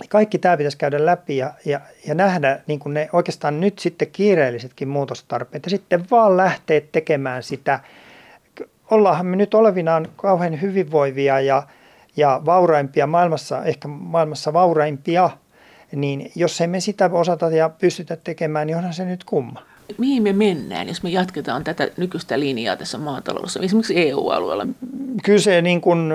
Kaikki tämä pitäisi käydä läpi ja, ja, ja nähdä niin kuin ne oikeastaan nyt sitten kiireellisetkin muutostarpeet ja sitten vaan lähteä tekemään sitä. Ollaanhan me nyt olevinaan kauhean hyvinvoivia ja, ja vauraimpia maailmassa, ehkä maailmassa vauraimpia, niin jos emme sitä osata ja pystytä tekemään, niin onhan se nyt kumma mihin me mennään, jos me jatketaan tätä nykyistä linjaa tässä maataloudessa, esimerkiksi EU-alueella? Kyllä se niin kuin,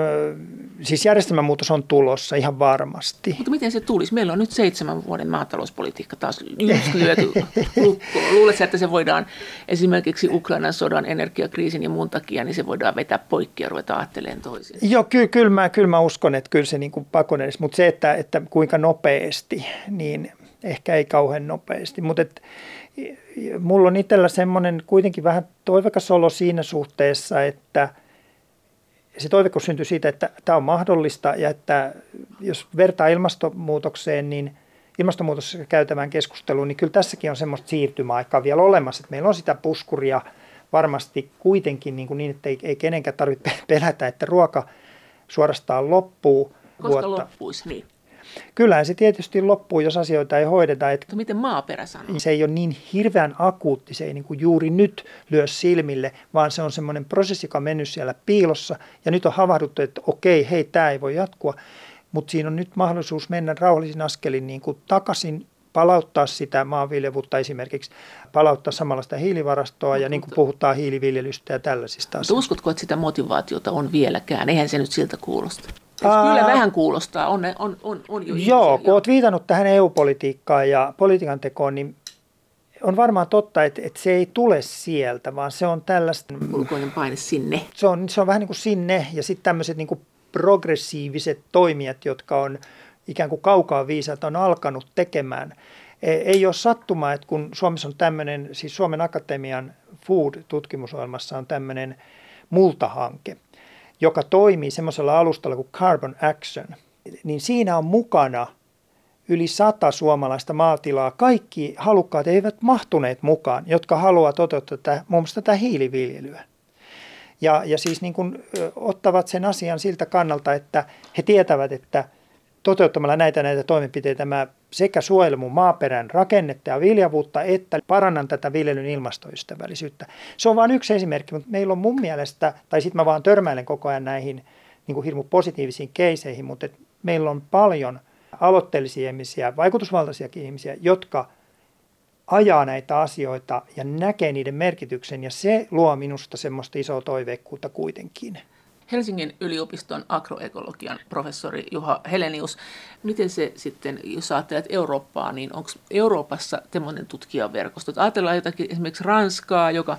siis järjestelmämuutos on tulossa ihan varmasti. Mutta miten se tulisi? Meillä on nyt seitsemän vuoden maatalouspolitiikka taas just lyöty lukkoon. Luuletko, että se voidaan esimerkiksi Ukrainan sodan, energiakriisin ja muun takia, niin se voidaan vetää poikki ja ruveta ajattelemaan toisin? Joo, kyllä, kyllä, mä, kyllä mä uskon, että kyllä se niin kuin pakon edes, mutta se, että, että kuinka nopeasti, niin ehkä ei kauhean nopeasti. Mutta että mulla on itsellä semmoinen kuitenkin vähän toivekas olo siinä suhteessa, että se toivekus syntyy siitä, että tämä on mahdollista ja että jos vertaa ilmastonmuutokseen, niin ilmastonmuutoksessa käytävään keskusteluun, niin kyllä tässäkin on semmoista siirtymäaikaa vielä olemassa, että meillä on sitä puskuria varmasti kuitenkin niin, kuin niin että ei, ei kenenkään tarvitse pelätä, että ruoka suorastaan loppuu. Koska vuotta. loppuisi, niin. Kyllähän se tietysti loppuu, jos asioita ei hoideta. Että Miten maaperä sanoo? Se ei ole niin hirveän akuutti, se ei niin kuin juuri nyt lyö silmille, vaan se on semmoinen prosessi, joka on mennyt siellä piilossa. Ja nyt on havahduttu, että okei, hei, tämä ei voi jatkua. Mutta siinä on nyt mahdollisuus mennä rauhallisin askelin niin kuin takaisin palauttaa sitä maanviljevuutta esimerkiksi, palauttaa samalla sitä hiilivarastoa ja niin kuin puhutaan hiiliviljelystä ja tällaisista asioista. Uskotko, että sitä motivaatiota on vieläkään? Eihän se nyt siltä kuulosta. Ää, kyllä vähän kuulostaa, on, on, on, on jo Joo, ihmisiä, kun jo. olet viitannut tähän EU-politiikkaan ja politiikan tekoon, niin on varmaan totta, että, että se ei tule sieltä, vaan se on tällaista... Ulkoinen paine sinne. Se on, se on vähän niin kuin sinne ja sitten tämmöiset niin kuin progressiiviset toimijat, jotka on ikään kuin kaukaa viisaat, on alkanut tekemään. E, ei ole sattumaa, että kun Suomessa on tämmöinen, siis Suomen Akatemian Food-tutkimusohjelmassa on tämmöinen multahanke – joka toimii semmoisella alustalla kuin Carbon Action, niin siinä on mukana yli sata suomalaista maatilaa. Kaikki halukkaat eivät mahtuneet mukaan, jotka haluavat toteuttaa tätä, muun muassa tätä hiiliviljelyä. Ja, ja siis niin kuin, ottavat sen asian siltä kannalta, että he tietävät, että – toteuttamalla näitä näitä toimenpiteitä mä sekä suojelen mun maaperän rakennetta ja viljavuutta, että parannan tätä viljelyn ilmastoystävällisyyttä. Se on vain yksi esimerkki, mutta meillä on mun mielestä, tai sitten mä vaan törmäilen koko ajan näihin niin kuin hirmu positiivisiin keiseihin, mutta et meillä on paljon aloitteellisia ihmisiä, vaikutusvaltaisiakin ihmisiä, jotka ajaa näitä asioita ja näkee niiden merkityksen, ja se luo minusta semmoista isoa toiveikkuutta kuitenkin. Helsingin yliopiston agroekologian professori Juha Helenius. Miten se sitten, jos ajattelet Eurooppaa, niin onko Euroopassa tämmöinen tutkijaverkosto? Ajatellaan jotakin esimerkiksi Ranskaa, joka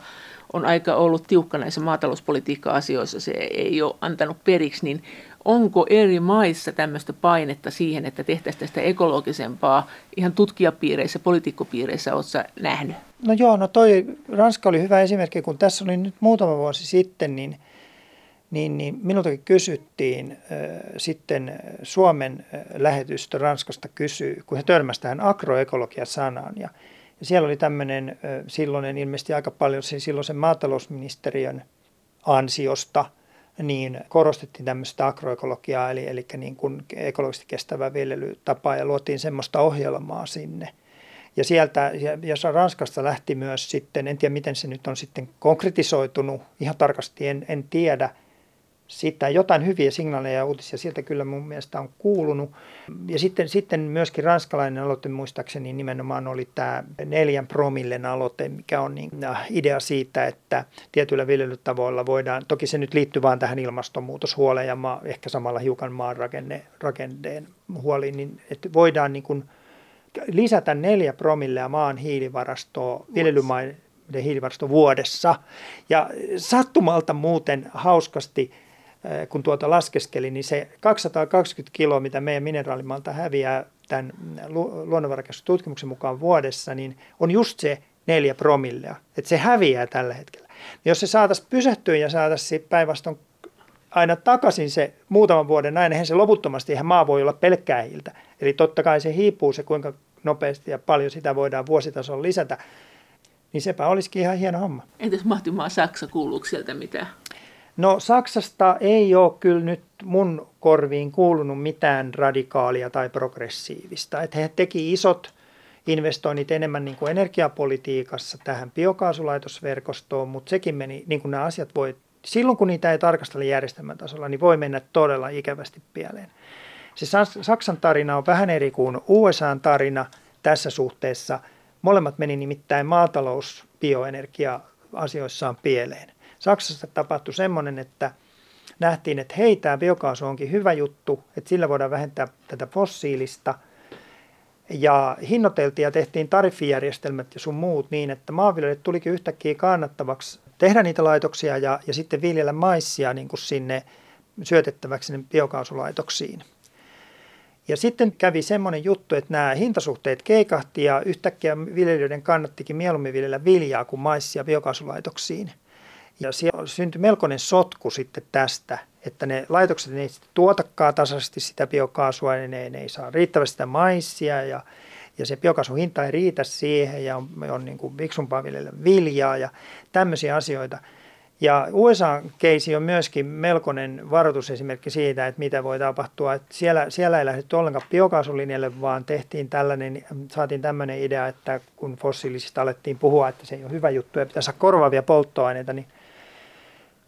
on aika ollut tiukka näissä maatalouspolitiikka-asioissa, se ei ole antanut periksi, niin onko eri maissa tämmöistä painetta siihen, että tehtäisiin tästä ekologisempaa ihan tutkijapiireissä, poliitikkopiireissä, oletko nähnyt? No joo, no toi Ranska oli hyvä esimerkki, kun tässä oli nyt muutama vuosi sitten, niin – niin, niin minultakin kysyttiin äh, sitten Suomen lähetystö Ranskasta kysyy, kun he törmäsivät tähän agroekologia-sanaan. Ja, ja siellä oli tämmöinen äh, silloinen ilmeisesti aika paljon siis silloisen maatalousministeriön ansiosta, niin korostettiin tämmöistä agroekologiaa, eli, eli niin kuin ekologisesti kestävää viljelytapaa ja luotiin semmoista ohjelmaa sinne. Ja sieltä, ja, Ranskasta lähti myös sitten, en tiedä miten se nyt on sitten konkretisoitunut, ihan tarkasti en, en tiedä, sitä jotain hyviä signaaleja ja uutisia sieltä kyllä mun mielestä on kuulunut. Ja sitten, sitten myöskin ranskalainen aloite muistaakseni nimenomaan oli tämä neljän promillen aloite, mikä on niin, äh, idea siitä, että tietyillä viljelytavoilla voidaan, toki se nyt liittyy vain tähän ilmastonmuutoshuoleen ja maa, ehkä samalla hiukan maan rakenne, rakenteen huoliin, niin että voidaan niin kuin lisätä neljä promillea maan hiilivarastoa viljelymaiden hiilivarasto vuodessa. Ja sattumalta muuten hauskasti, kun tuota laskeskeli, niin se 220 kiloa, mitä meidän mineraalimaalta häviää tämän luonnonvarakeskustutkimuksen mukaan vuodessa, niin on just se neljä promillea. Että se häviää tällä hetkellä. Jos se saataisiin pysähtyä ja saataisiin päinvastoin aina takaisin se muutaman vuoden näin, eihän se loputtomasti, eihän maa voi olla pelkkää hiiltä. Eli totta kai se hiipuu se, kuinka nopeasti ja paljon sitä voidaan vuositasolla lisätä. Niin sepä olisikin ihan hieno homma. Entäs Mahtimaa Saksa, kuuluuko sieltä mitään? No Saksasta ei ole kyllä nyt mun korviin kuulunut mitään radikaalia tai progressiivista. Että he teki isot investoinnit enemmän niin kuin energiapolitiikassa tähän biokaasulaitosverkostoon, mutta sekin meni, niin kuin nämä asiat voi, silloin kun niitä ei tarkastella järjestelmän tasolla, niin voi mennä todella ikävästi pieleen. Se Saksan tarina on vähän eri kuin USAn tarina tässä suhteessa. Molemmat meni nimittäin maatalous, bioenergia asioissaan pieleen. Saksassa tapahtui semmoinen, että nähtiin, että hei, tämä biokaasu onkin hyvä juttu, että sillä voidaan vähentää tätä fossiilista. Ja hinnoiteltiin ja tehtiin tariffijärjestelmät ja sun muut niin, että maanviljelijät tulikin yhtäkkiä kannattavaksi tehdä niitä laitoksia ja, ja sitten viljellä maissia niin kuin sinne syötettäväksi sinne biokaasulaitoksiin. Ja sitten kävi semmoinen juttu, että nämä hintasuhteet keikahti ja yhtäkkiä viljelijöiden kannattikin mieluummin viljellä viljaa kuin maissia biokaasulaitoksiin. Ja siellä syntyi melkoinen sotku sitten tästä, että ne laitokset ei tuotakaan tasaisesti sitä biokaasua, niin ne, ne ei saa riittävästi sitä maissia ja, ja se biokaasun hinta ei riitä siihen ja on, on niin kuin viksumpaa viljellä viljaa ja tämmöisiä asioita. Ja USA-keisi on myöskin melkoinen varoitusesimerkki siitä, että mitä voi tapahtua. Että siellä, siellä ei lähdetty ollenkaan biokaasulinjalle, vaan tehtiin tällainen, saatiin tämmöinen idea, että kun fossiilisista alettiin puhua, että se ei ole hyvä juttu ja pitäisi saada korvaavia polttoaineita, niin,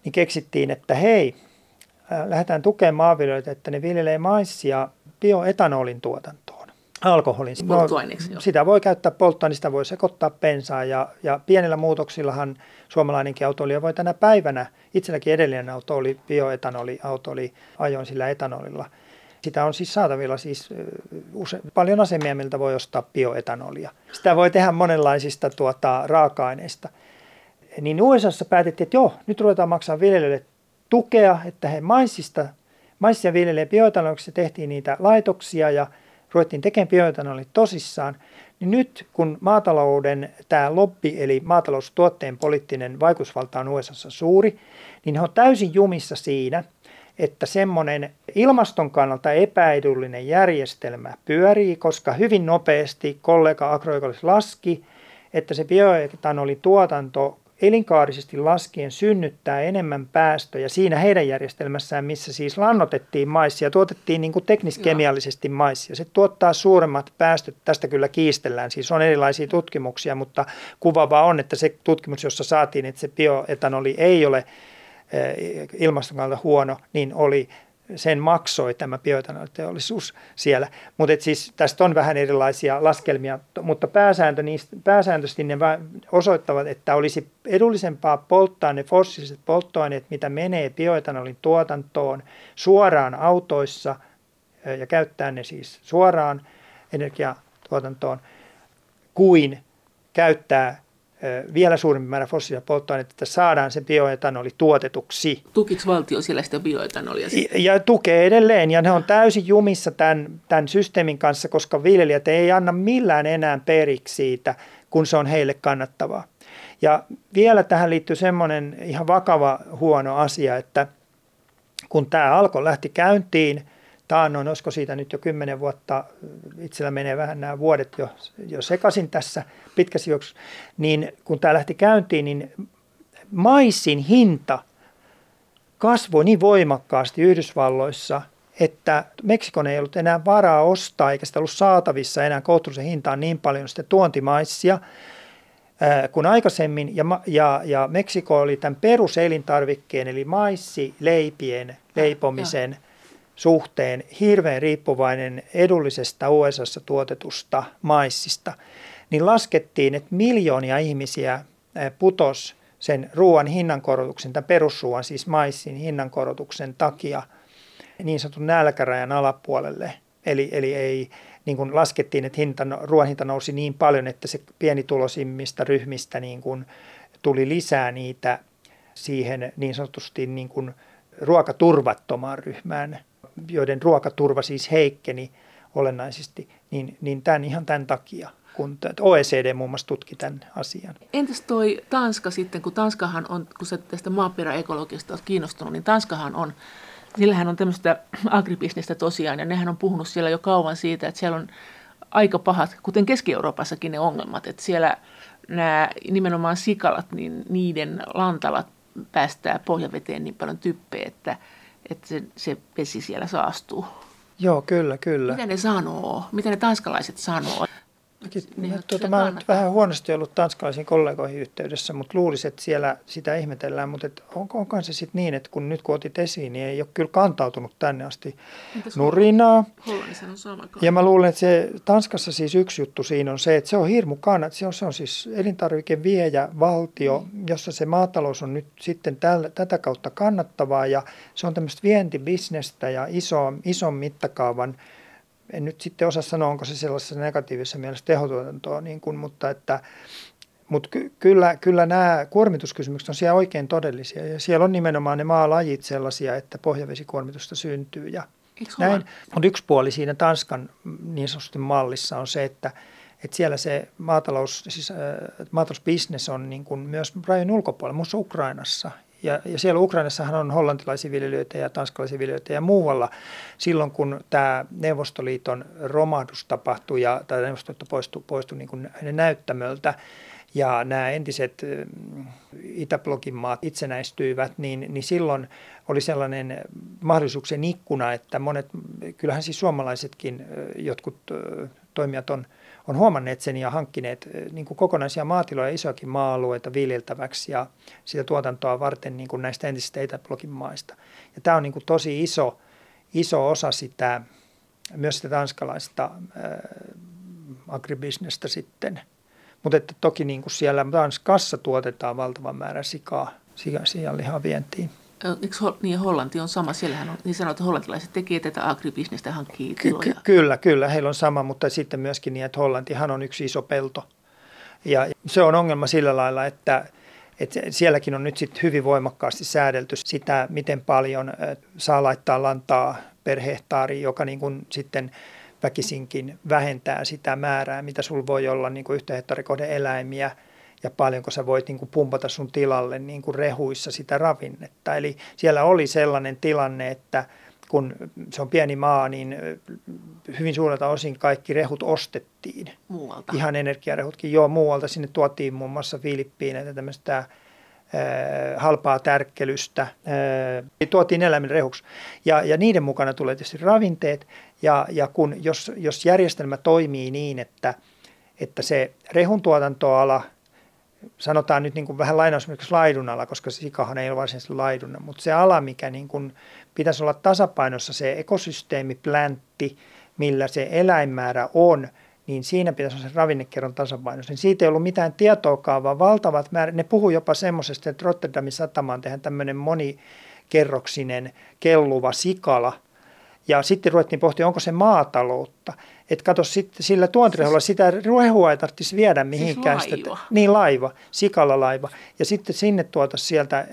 niin keksittiin, että hei, lähdetään tukemaan maanviljelijöitä, että ne viljelee maissia bioetanolin tuotantoon alkoholin. No, sitä voi käyttää polttoon, sitä voi sekoittaa bensaa ja, ja pienillä muutoksillahan suomalainenkin autoilija voi tänä päivänä, itselläkin edellinen auto oli bioetanoliauto, oli ajoin sillä etanolilla. Sitä on siis saatavilla siis use, paljon asemia, miltä voi ostaa bioetanolia. Sitä voi tehdä monenlaisista tuota, raaka-aineista. Niin USAssa päätettiin, että joo, nyt ruvetaan maksaa viljelijöille tukea, että he maissista, maissia viljelee bioetanoliksi, tehtiin niitä laitoksia ja ruvettiin tekemään bioetanolit tosissaan, niin nyt kun maatalouden tämä lobby eli maataloustuotteen poliittinen vaikutusvalta on USA suuri, niin he on täysin jumissa siinä, että semmoinen ilmaston kannalta epäedullinen järjestelmä pyörii, koska hyvin nopeasti kollega Agroekolis laski, että se bioetanolin tuotanto elinkaarisesti laskien synnyttää enemmän päästöjä siinä heidän järjestelmässään, missä siis lannotettiin maissia, tuotettiin niin kuin tekniskemiallisesti maissia. Se tuottaa suuremmat päästöt, tästä kyllä kiistellään, siis on erilaisia tutkimuksia, mutta kuvavaa on, että se tutkimus, jossa saatiin, että se bioetanoli ei ole eh, ilmaston kannalta huono, niin oli sen maksoi tämä bioetanoliteollisuus siellä. Mutta siis tästä on vähän erilaisia laskelmia, mutta pääsääntö, niistä, pääsääntöisesti ne osoittavat, että olisi edullisempaa polttaa ne fossiiliset polttoaineet, mitä menee bioetanolin tuotantoon suoraan autoissa ja käyttää ne siis suoraan energiatuotantoon, kuin käyttää vielä suurempi määrä fossiilisia polttoaineita, että saadaan se bioetanoli tuotetuksi. Tukiko valtio siellä sitä bioetanolia? Ja, ja tukee edelleen, ja ne on täysin jumissa tämän, tämän systeemin kanssa, koska viljelijät ei anna millään enää periksi siitä, kun se on heille kannattavaa. Ja vielä tähän liittyy semmoinen ihan vakava huono asia, että kun tämä alkoi lähti käyntiin – taannoin, olisiko siitä nyt jo kymmenen vuotta, itsellä menee vähän nämä vuodet jo, jo sekaisin tässä pitkässä juoksussa, niin kun tämä lähti käyntiin, niin maisin hinta kasvoi niin voimakkaasti Yhdysvalloissa, että Meksikon ei ollut enää varaa ostaa, eikä sitä ollut saatavissa enää kohtuullisen hintaan niin paljon sitä tuontimaissia kuin aikaisemmin. Ja, ja, ja Meksiko oli tämän peruselintarvikkeen, eli maissi, leipien leipomisen ja suhteen hirveän riippuvainen edullisesta USAssa tuotetusta maissista, niin laskettiin, että miljoonia ihmisiä putos sen ruoan hinnankorotuksen, tämän perusruoan, siis maissin hinnankorotuksen takia niin sanotun nälkärajan alapuolelle. Eli, eli ei, niin kuin laskettiin, että hinta, ruoan hinta nousi niin paljon, että se pienitulosimmista ryhmistä niin kuin tuli lisää niitä siihen niin sanotusti niin kuin ruokaturvattomaan ryhmään, joiden ruokaturva siis heikkeni olennaisesti, niin, niin tämän, ihan tämän takia kun OECD muun muassa tutki tämän asian. Entäs toi Tanska sitten, kun Tanskahan on, kun sä tästä maaperäekologiasta olet kiinnostunut, niin Tanskahan on, sillähän on tämmöistä agribisnestä tosiaan, ja nehän on puhunut siellä jo kauan siitä, että siellä on aika pahat, kuten Keski-Euroopassakin ne ongelmat, että siellä nämä nimenomaan sikalat, niin niiden lantalat päästää pohjaveteen niin paljon typpeä, että, että se, se vesi siellä saastuu. Joo, kyllä, kyllä. Mitä ne sanoo? Mitä ne tanskalaiset sanoo? Niin, tuota, mä olen vähän huonosti ollut tanskalaisiin kollegoihin yhteydessä, mutta luulisin, että siellä sitä ihmetellään. Mutta et onko, onko se sitten niin, että kun nyt kun otit esiin, niin ei ole kyllä kantautunut tänne asti Entäs nurinaa. On Ja mä luulen, että se Tanskassa siis yksi juttu siinä on se, että se on hirmu kannat. Se on, se on siis elintarvikeviejä valtio, mm. jossa se maatalous on nyt sitten tällä, tätä kautta kannattavaa ja se on tämmöistä vientibisnestä ja iso, ison mittakaavan en nyt sitten osaa sanoa, onko se sellaisessa negatiivisessa mielessä tehotuotantoa, niin kuin, mutta että mutta ky- kyllä, kyllä nämä kuormituskysymykset on siellä oikein todellisia. Ja siellä on nimenomaan ne maalajit sellaisia, että pohjavesikuormitusta syntyy ja näin. Mutta yksi puoli siinä Tanskan niin sanotusti mallissa on se, että, että siellä se maatalous, siis, äh, maatalousbisnes on niin kuin myös rajojen ulkopuolella, muun Ukrainassa ja, ja siellä Ukrainassahan on hollantilaisia viljelijöitä ja tanskalaisia viljelijöitä ja muualla. Silloin kun tämä Neuvostoliiton romahdus tapahtui ja tai Neuvostoliitto poistui, poistui niin kuin näyttämöltä, ja nämä entiset Itäblogin maat itsenäistyivät, niin, niin silloin oli sellainen mahdollisuuksien ikkuna, että monet, kyllähän siis suomalaisetkin jotkut toimijat on on huomanneet sen ja hankkineet niin kuin kokonaisia maatiloja, isoakin maa-alueita viljeltäväksi ja sitä tuotantoa varten niin kuin näistä entisistä Etäblogin maista. Ja tämä on niin kuin tosi iso, iso osa sitä, myös sitä tanskalaista äh, agribisnestä sitten. Mutta että toki niin kuin siellä Tanskassa tuotetaan valtavan määrä sikaa, sianlihaa vientiin. Eikö niin Hollanti on sama? Siellähän on niin sanottu, että hollantilaiset tekee tätä agribisnestä hankkii tiloja. Ky- kyllä, kyllä, heillä on sama, mutta sitten myöskin niin, että Hollantihan on yksi iso pelto. Ja se on ongelma sillä lailla, että, että sielläkin on nyt sitten hyvin voimakkaasti säädelty sitä, miten paljon saa laittaa lantaa per hehtaari, joka niin kuin sitten väkisinkin vähentää sitä määrää, mitä sulla voi olla niin kuin yhtä hehtaarikohden eläimiä – ja paljonko sä voit niin kuin pumpata sun tilalle niin kuin rehuissa sitä ravinnetta. Eli siellä oli sellainen tilanne, että kun se on pieni maa, niin hyvin suurelta osin kaikki rehut ostettiin. Muualta? Ihan energiarehutkin, joo, muualta. Sinne tuotiin muun muassa Filippiineitä tämmöistä halpaa tärkkelystä, tuotiin eläimen rehuksi. Ja, ja niiden mukana tulee tietysti ravinteet, ja, ja kun, jos, jos järjestelmä toimii niin, että, että se rehun tuotantoala – sanotaan nyt niin kuin vähän lainausmerkissä laidun ala, koska sikahan ei ole varsinaisesti laidunna, mutta se ala, mikä niin kuin pitäisi olla tasapainossa, se ekosysteemiplantti, millä se eläinmäärä on, niin siinä pitäisi olla se ravinnekerron tasapainossa. Niin siitä ei ollut mitään tietoakaan, vaan valtavat määrät. Ne puhuu jopa semmoisesta, että Rotterdamin satamaan tehdään tämmöinen monikerroksinen kelluva sikala. Ja sitten ruvettiin pohtia, onko se maataloutta. Että kato, sit, sillä tuontirehulla siis, sitä rehua ei tarvitsisi viedä mihinkään. Siis laiva. Sitä, niin laiva, sikalla laiva. Ja sitten sinne tuota sieltä,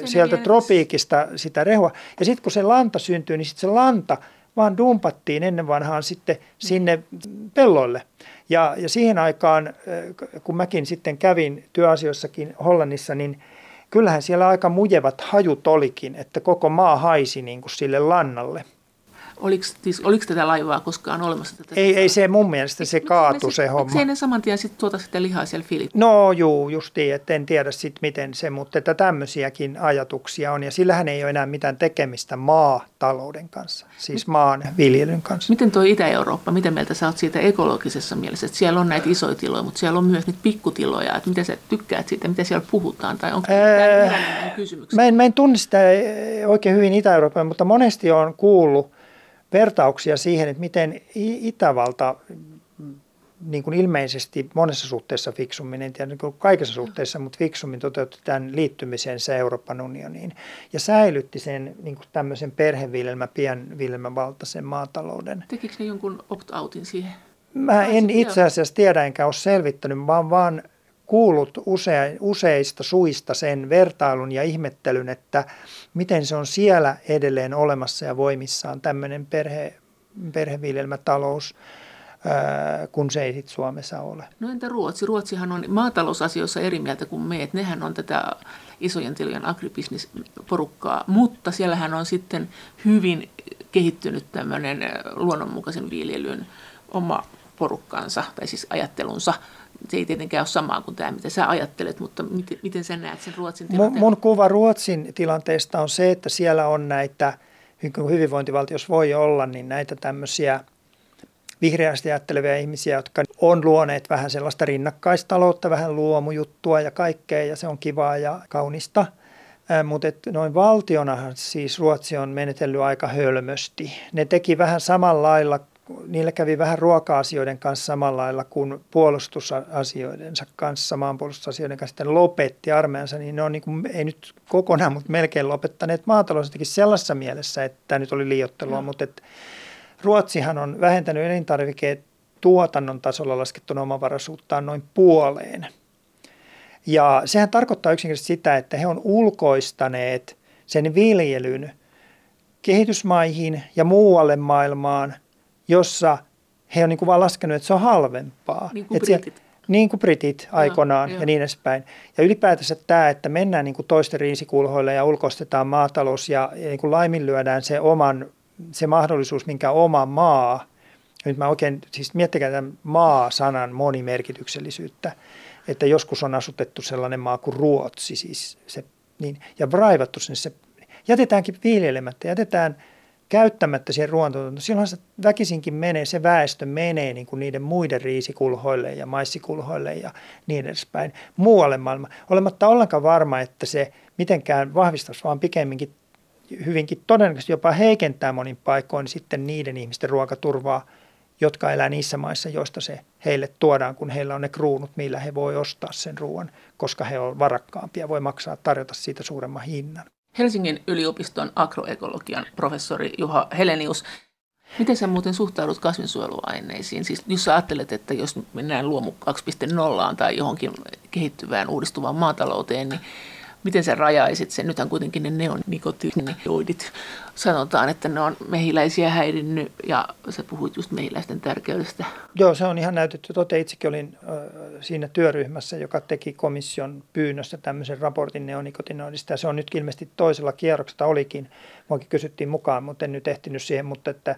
no, sieltä tropiikista sitä rehua. Ja sitten kun se lanta syntyy, niin sitten se lanta vaan dumpattiin ennen vanhaan sitten sinne pelloille. Ja, ja siihen aikaan, eh, kun mäkin sitten kävin työasioissakin Hollannissa, niin kyllähän siellä aika mujevat hajut olikin, että koko maa haisi niin kuin sille lannalle. Oliko, siis, oliko tätä laivaa koskaan olemassa? Tätä ei, ei se mun mielestä se kaatu se homma. Se ne saman tien sitten tuota sitä lihaa siellä Filippiin? No juu, justiin, että en tiedä sitten miten se, mutta että tämmöisiäkin ajatuksia on. Ja sillähän ei ole enää mitään tekemistä maatalouden kanssa, siis maan viljelyn kanssa. Miten tuo Itä-Eurooppa, miten mieltä sä oot siitä ekologisessa mielessä? Että siellä on näitä isoja tiloja, mutta siellä on myös niitä pikkutiloja. Että mitä sä tykkäät siitä, mitä siellä puhutaan? Tai onko Ää, kysymyksiä? Mä en, mä en tunne sitä oikein hyvin Itä-Eurooppaa, mutta monesti on kuullut, vertauksia siihen, että miten Itävalta niin kuin ilmeisesti monessa suhteessa fiksummin, en tiedä niin kaikessa suhteessa, mutta fiksummin toteutti tämän liittymisensä Euroopan unioniin ja säilytti sen niin kuin tämmöisen perheviljelmä, pienviljelmävaltaisen maatalouden. Tekikö ne jonkun opt-outin siihen? Mä en itse asiassa tiedä enkä ole selvittänyt, vaan vaan kuullut use, useista suista sen vertailun ja ihmettelyn, että miten se on siellä edelleen olemassa ja voimissaan tämmöinen perhe, perheviljelmätalous kun se ei sitten Suomessa ole. No entä Ruotsi? Ruotsihan on maatalousasioissa eri mieltä kuin me, että nehän on tätä isojen tilojen agribisnisporukkaa, mutta siellähän on sitten hyvin kehittynyt tämmöinen luonnonmukaisen viljelyn oma porukkansa, tai siis ajattelunsa. Se ei tietenkään ole samaa kuin tämä, mitä sä ajattelet, mutta miten, miten sä näet sen Ruotsin tilanteen? Mun, mun kuva Ruotsin tilanteesta on se, että siellä on näitä, hyvinvointivaltiossa voi olla, niin näitä tämmöisiä vihreästi ajattelevia ihmisiä, jotka on luoneet vähän sellaista rinnakkaistaloutta, vähän luomujuttua ja kaikkea, ja se on kivaa ja kaunista. Mutta noin valtionahan siis Ruotsi on menetellyt aika hölmösti. Ne teki vähän samalla lailla niillä kävi vähän ruoka-asioiden kanssa samalla lailla kuin puolustusasioidensa kanssa, maanpuolustusasioiden kanssa sitten lopetti armeijansa, niin ne on niin kuin, ei nyt kokonaan, mutta melkein lopettaneet maataloustakin sellaisessa mielessä, että tämä nyt oli liiottelua, no. mutta että Ruotsihan on vähentänyt elintarvikeet tuotannon tasolla laskettuna omavaraisuuttaan noin puoleen. Ja sehän tarkoittaa yksinkertaisesti sitä, että he on ulkoistaneet sen viljelyn kehitysmaihin ja muualle maailmaan – jossa he on niin kuin vaan laskenut, että se on halvempaa. Niin kuin britit. Se, niin kuin britit aikoinaan ja, ja niin edespäin. Ja ylipäätänsä tämä, että mennään niin kuin toisten riisikulhoille ja ulkoistetaan maatalous ja, ja niin kuin laiminlyödään se, oman, se mahdollisuus, minkä oma maa, nyt mä oikein, siis miettikää tämän maa-sanan monimerkityksellisyyttä, että joskus on asutettu sellainen maa kuin Ruotsi, siis se, niin, ja raivattu sinne se, jätetäänkin viljelemättä, jätetään – käyttämättä siihen ruoantuotantoon, silloin se väkisinkin menee, se väestö menee niin kuin niiden muiden riisikulhoille ja maissikulhoille ja niin edespäin muualle maailmaan, olematta ollenkaan varma, että se mitenkään vahvistaisi, vaan pikemminkin hyvinkin todennäköisesti jopa heikentää monin paikoin sitten niiden ihmisten ruokaturvaa, jotka elää niissä maissa, joista se heille tuodaan, kun heillä on ne kruunut, millä he voi ostaa sen ruoan, koska he ovat varakkaampia, voi maksaa tarjota siitä suuremman hinnan. Helsingin yliopiston agroekologian professori Juha Helenius. Miten sä muuten suhtaudut kasvinsuojeluaineisiin? Siis jos sä ajattelet, että jos mennään luomu 2.0 tai johonkin kehittyvään uudistuvaan maatalouteen, niin miten sä rajaisit sen? Nythän kuitenkin ne neonikotinoidit sanotaan, että ne on mehiläisiä häirinnyt ja sä puhuit just mehiläisten tärkeydestä. Joo, se on ihan näytetty. Tote itsekin olin äh, siinä työryhmässä, joka teki komission pyynnöstä tämmöisen raportin neonikotinoidista se on nyt ilmeisesti toisella kierroksella olikin. Muakin kysyttiin mukaan, mutta en nyt ehtinyt siihen, mutta että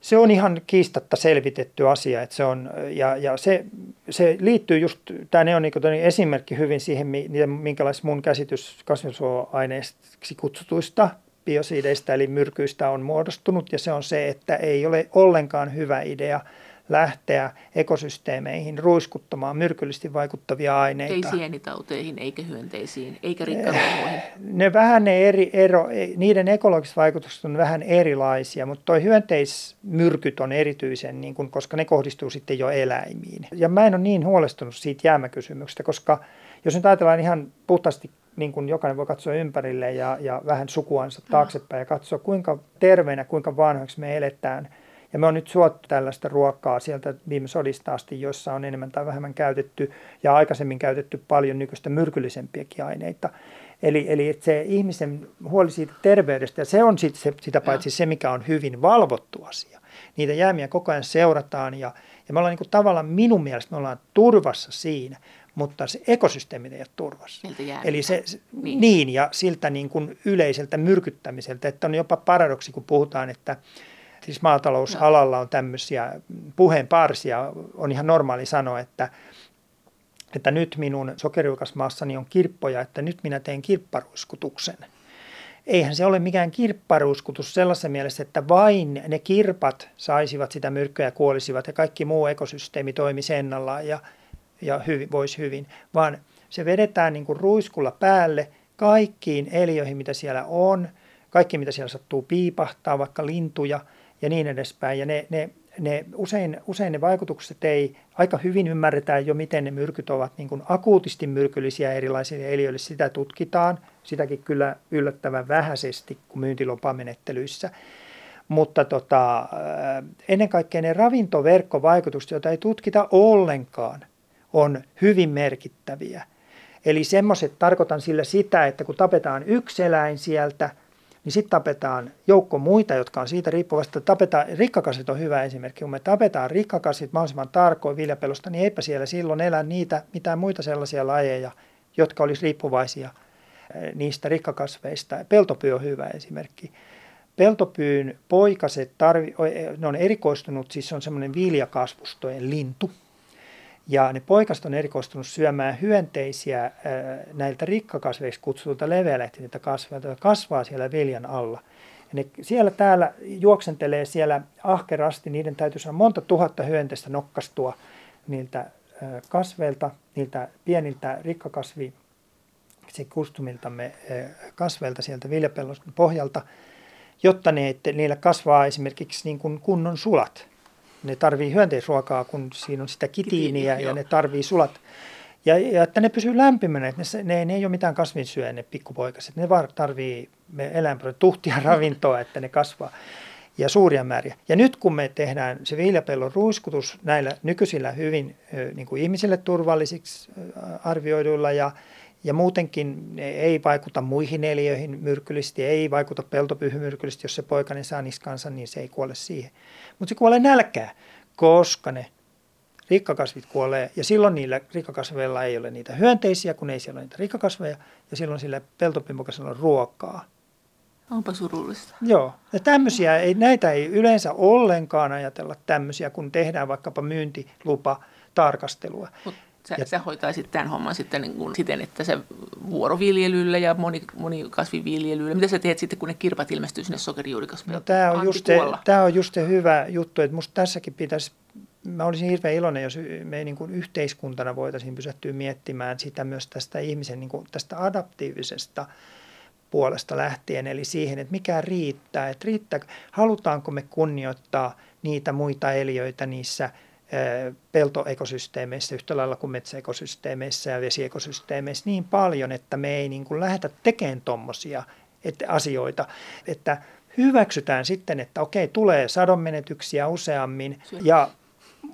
se on ihan kiistatta selvitetty asia, että se on, ja, ja se, se liittyy just, tämä neonikotoni esimerkki hyvin siihen, minkälaista mun käsitys kasvinsuoaineiksi kutsutuista biosiideistä eli myrkyistä on muodostunut, ja se on se, että ei ole ollenkaan hyvä idea – lähteä ekosysteemeihin ruiskuttamaan myrkyllisesti vaikuttavia aineita. Ei sienitauteihin, eikä hyönteisiin, eikä rikkaruohoihin. Ne vähän ne eri ero, niiden ekologiset vaikutukset on vähän erilaisia, mutta tuo hyönteismyrkyt on erityisen, niin kun, koska ne kohdistuu sitten jo eläimiin. Ja mä en ole niin huolestunut siitä jäämäkysymyksestä, koska jos nyt ajatellaan ihan puhtaasti niin kuin jokainen voi katsoa ympärille ja, ja vähän sukuansa taaksepäin ja katsoa, kuinka terveenä, kuinka vanhaksi me eletään – ja me on nyt suottu tällaista ruokaa sieltä viime sodista asti, jossa on enemmän tai vähemmän käytetty ja aikaisemmin käytetty paljon nykyistä myrkyllisempiäkin aineita. Eli, eli että se ihmisen huoli siitä terveydestä, ja se on sit se, sitä paitsi se, mikä on hyvin valvottu asia. Niitä jäämiä koko ajan seurataan ja, ja me ollaan niin kuin tavallaan minun mielestä me ollaan turvassa siinä, mutta se ekosysteemi ei ole turvassa. Eli se, niin. niin, ja siltä niin kuin yleiseltä myrkyttämiseltä, että on jopa paradoksi, kun puhutaan, että siis maatalousalalla on tämmöisiä puheenparsia, on ihan normaali sanoa, että, että nyt minun sokeriukas maassani on kirppoja, että nyt minä teen kirpparuiskutuksen. Eihän se ole mikään kirpparuiskutus sellaisessa mielessä, että vain ne kirpat saisivat sitä myrkkyä ja kuolisivat ja kaikki muu ekosysteemi toimisi ennallaan ja, ja hyvin, voisi hyvin, vaan se vedetään niin kuin ruiskulla päälle kaikkiin eliöihin, mitä siellä on, kaikki mitä siellä sattuu piipahtaa, vaikka lintuja – ja niin edespäin. Ja ne, ne ne, usein, usein ne vaikutukset ei aika hyvin ymmärretään jo, miten ne myrkyt ovat niin kuin akuutisti myrkyllisiä erilaisille eliöille. Sitä tutkitaan, sitäkin kyllä yllättävän vähäisesti kuin myyntilupamenettelyissä. Mutta tota, ennen kaikkea ne ravintoverkkovaikutukset, joita ei tutkita ollenkaan, on hyvin merkittäviä. Eli semmoiset, tarkoitan sillä sitä, että kun tapetaan yksi eläin sieltä, niin sitten tapetaan joukko muita, jotka on siitä riippuvasta. Tapetaan, rikkakasvit on hyvä esimerkki. Kun me tapetaan rikkakasvit mahdollisimman tarkoin viljapelosta, niin eipä siellä silloin elä niitä mitään muita sellaisia lajeja, jotka olisi riippuvaisia eh, niistä rikkakasveista. Peltopyy on hyvä esimerkki. Peltopyyn poikaset, tarvi, ne on erikoistunut, siis se on semmoinen viljakasvustojen lintu. Ja ne poikaset on erikoistunut syömään hyönteisiä näiltä rikkakasveiksi kutsutuilta leveälehtimiltä kasveilta, jotka kasvaa siellä viljan alla. Ja ne siellä täällä juoksentelee siellä ahkerasti, niiden täytyy saada monta tuhatta hyönteistä nokkastua niiltä kasveilta, niiltä pieniltä rikkakasvi kustumiltamme kasveilta sieltä viljapellon pohjalta – jotta ne, niillä kasvaa esimerkiksi niin kuin kunnon sulat. Ne tarvii hyönteisruokaa, kun siinä on sitä kitiiniä Kitiini, ja ne tarvii sulat. Ja, ja että ne pysyy lämpimänä, että ne, ne, ne ei ole mitään kasvinsyöjä, ne pikkupoikaset. Ne tarvii eläinpuolen tuhtia ravintoa, että ne kasvaa ja suuria määriä. Ja nyt kun me tehdään se viljapellon ruiskutus näillä nykyisillä hyvin niin kuin ihmisille turvallisiksi arvioiduilla ja ja muutenkin ne ei vaikuta muihin eliöihin myrkyllisesti, ei vaikuta peltopyhy myrkyllisesti. Jos se poikainen saa niskansa, niin se ei kuole siihen. Mutta se kuolee nälkää, koska ne rikkakasvit kuolee. Ja silloin niillä rikkakasveilla ei ole niitä hyönteisiä, kun ei siellä ole niitä rikkakasveja. Ja silloin sillä peltopimukasella on ruokaa. Onpa surullista. Joo. Ja tämmöisiä, ei, näitä ei yleensä ollenkaan ajatella tämmöisiä, kun tehdään vaikkapa myyntilupa tarkastelua. Mut Sä, ja, sä hoitaisit tämän homman sitten niin kuin siten, että se vuoroviljelyllä ja moni, monikasviviljelyllä, mitä sä teet sitten, kun ne kirpat ilmestyy sinne sokerijuurikasville? No, tämä, on just tämä on just hyvä juttu, että musta tässäkin pitäisi, mä olisin hirveän iloinen, jos me niin kuin yhteiskuntana voitaisiin pysähtyä miettimään sitä myös tästä ihmisen niin kuin tästä adaptiivisesta puolesta lähtien, eli siihen, että mikä riittää, että riittää, halutaanko me kunnioittaa niitä muita eliöitä niissä – peltoekosysteemeissä yhtä lailla kuin metsäekosysteemeissä ja vesiekosysteemeissä niin paljon, että me ei niin kuin lähdetä tekemään tuommoisia asioita, että hyväksytään sitten, että okei, tulee sadonmenetyksiä useammin ja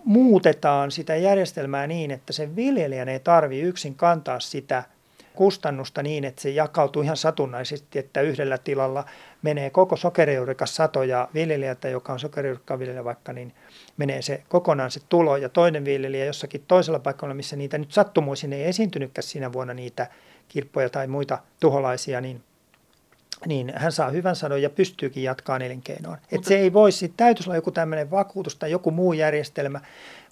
muutetaan sitä järjestelmää niin, että se viljelijän ei tarvi yksin kantaa sitä kustannusta niin, että se jakautuu ihan satunnaisesti, että yhdellä tilalla menee koko sokerijuurikas sato ja viljelijältä, joka on sokerijuurikkaviljelijä vaikka, niin menee se kokonaan se tulo ja toinen viljelijä jossakin toisella paikalla, missä niitä nyt sattumuisin ei esiintynytkään siinä vuonna niitä kirppoja tai muita tuholaisia, niin niin hän saa hyvän sadon ja pystyykin jatkaa elinkeinoon. Mutta... Et se ei voi, sitten täytyisi olla joku tämmöinen vakuutus tai joku muu järjestelmä,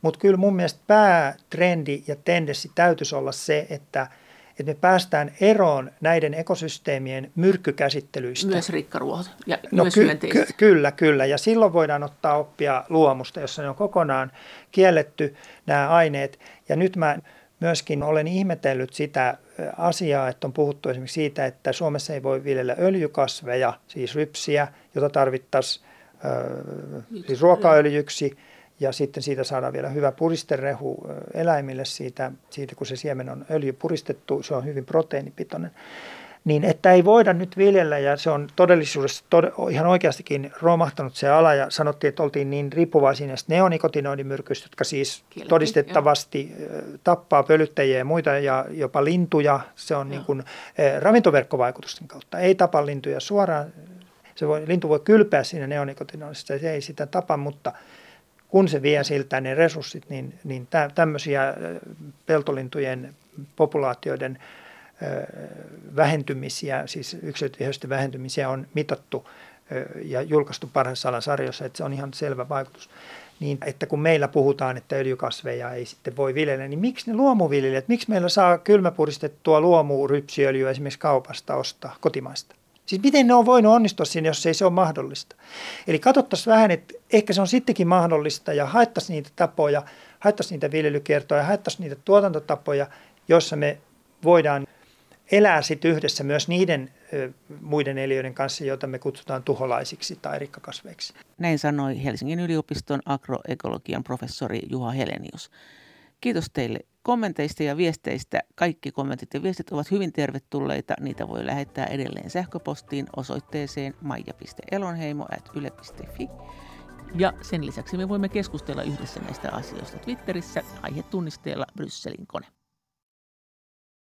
mutta kyllä mun mielestä päätrendi ja tendenssi täytyisi olla se, että – että me päästään eroon näiden ekosysteemien myrkkykäsittelyistä. Myös rikkaruohot ja no, myös ky- ky- Kyllä, kyllä. Ja silloin voidaan ottaa oppia luomusta, jossa ne on kokonaan kielletty nämä aineet. Ja nyt mä myöskin olen ihmetellyt sitä asiaa, että on puhuttu esimerkiksi siitä, että Suomessa ei voi viljellä öljykasveja, siis rypsiä, jota tarvittaisiin siis ruokaöljyksi ja sitten siitä saadaan vielä hyvä puristerehu eläimille siitä, siitä kun se siemen on öljy puristettu, se on hyvin proteiinipitoinen. Niin että ei voida nyt viljellä ja se on todellisuudessa tod- ihan oikeastikin romahtanut se ala ja sanottiin, että oltiin niin riippuvaisia näistä neonikotinoidimyrkyistä, jotka siis Kiellettiin, todistettavasti jo. tappaa pölyttäjiä ja muita ja jopa lintuja. Se on niin kuin, ravintoverkkovaikutusten kautta. Ei tapa lintuja suoraan. Se voi, lintu voi kylpeä siinä neonikotinoidissa, se ei sitä tapa, mutta kun se vie siltä ne resurssit, niin, niin tä, tämmöisiä peltolintujen populaatioiden vähentymisiä, siis yksilötiheisten vähentymisiä on mitattu ja julkaistu parhaassa alan sarjossa, että se on ihan selvä vaikutus. Niin, että kun meillä puhutaan, että öljykasveja ei sitten voi viljellä, niin miksi ne luomuviljelijät, miksi meillä saa kylmäpuristettua luomurypsiöljyä esimerkiksi kaupasta ostaa kotimaista? Siis miten ne on voinut onnistua siinä, jos ei se ole mahdollista? Eli katsottaisiin vähän, että ehkä se on sittenkin mahdollista ja haettaisiin niitä tapoja, haettaisiin niitä viljelykiertoja, haettaisiin niitä tuotantotapoja, joissa me voidaan elää sitten yhdessä myös niiden muiden eliöiden kanssa, joita me kutsutaan tuholaisiksi tai rikkakasveiksi. Näin sanoi Helsingin yliopiston agroekologian professori Juha Helenius. Kiitos teille kommenteista ja viesteistä. Kaikki kommentit ja viestit ovat hyvin tervetulleita. Niitä voi lähettää edelleen sähköpostiin osoitteeseen maija.elonheimo.yle.fi. Ja sen lisäksi me voimme keskustella yhdessä näistä asioista Twitterissä aihetunnisteella Brysselin kone.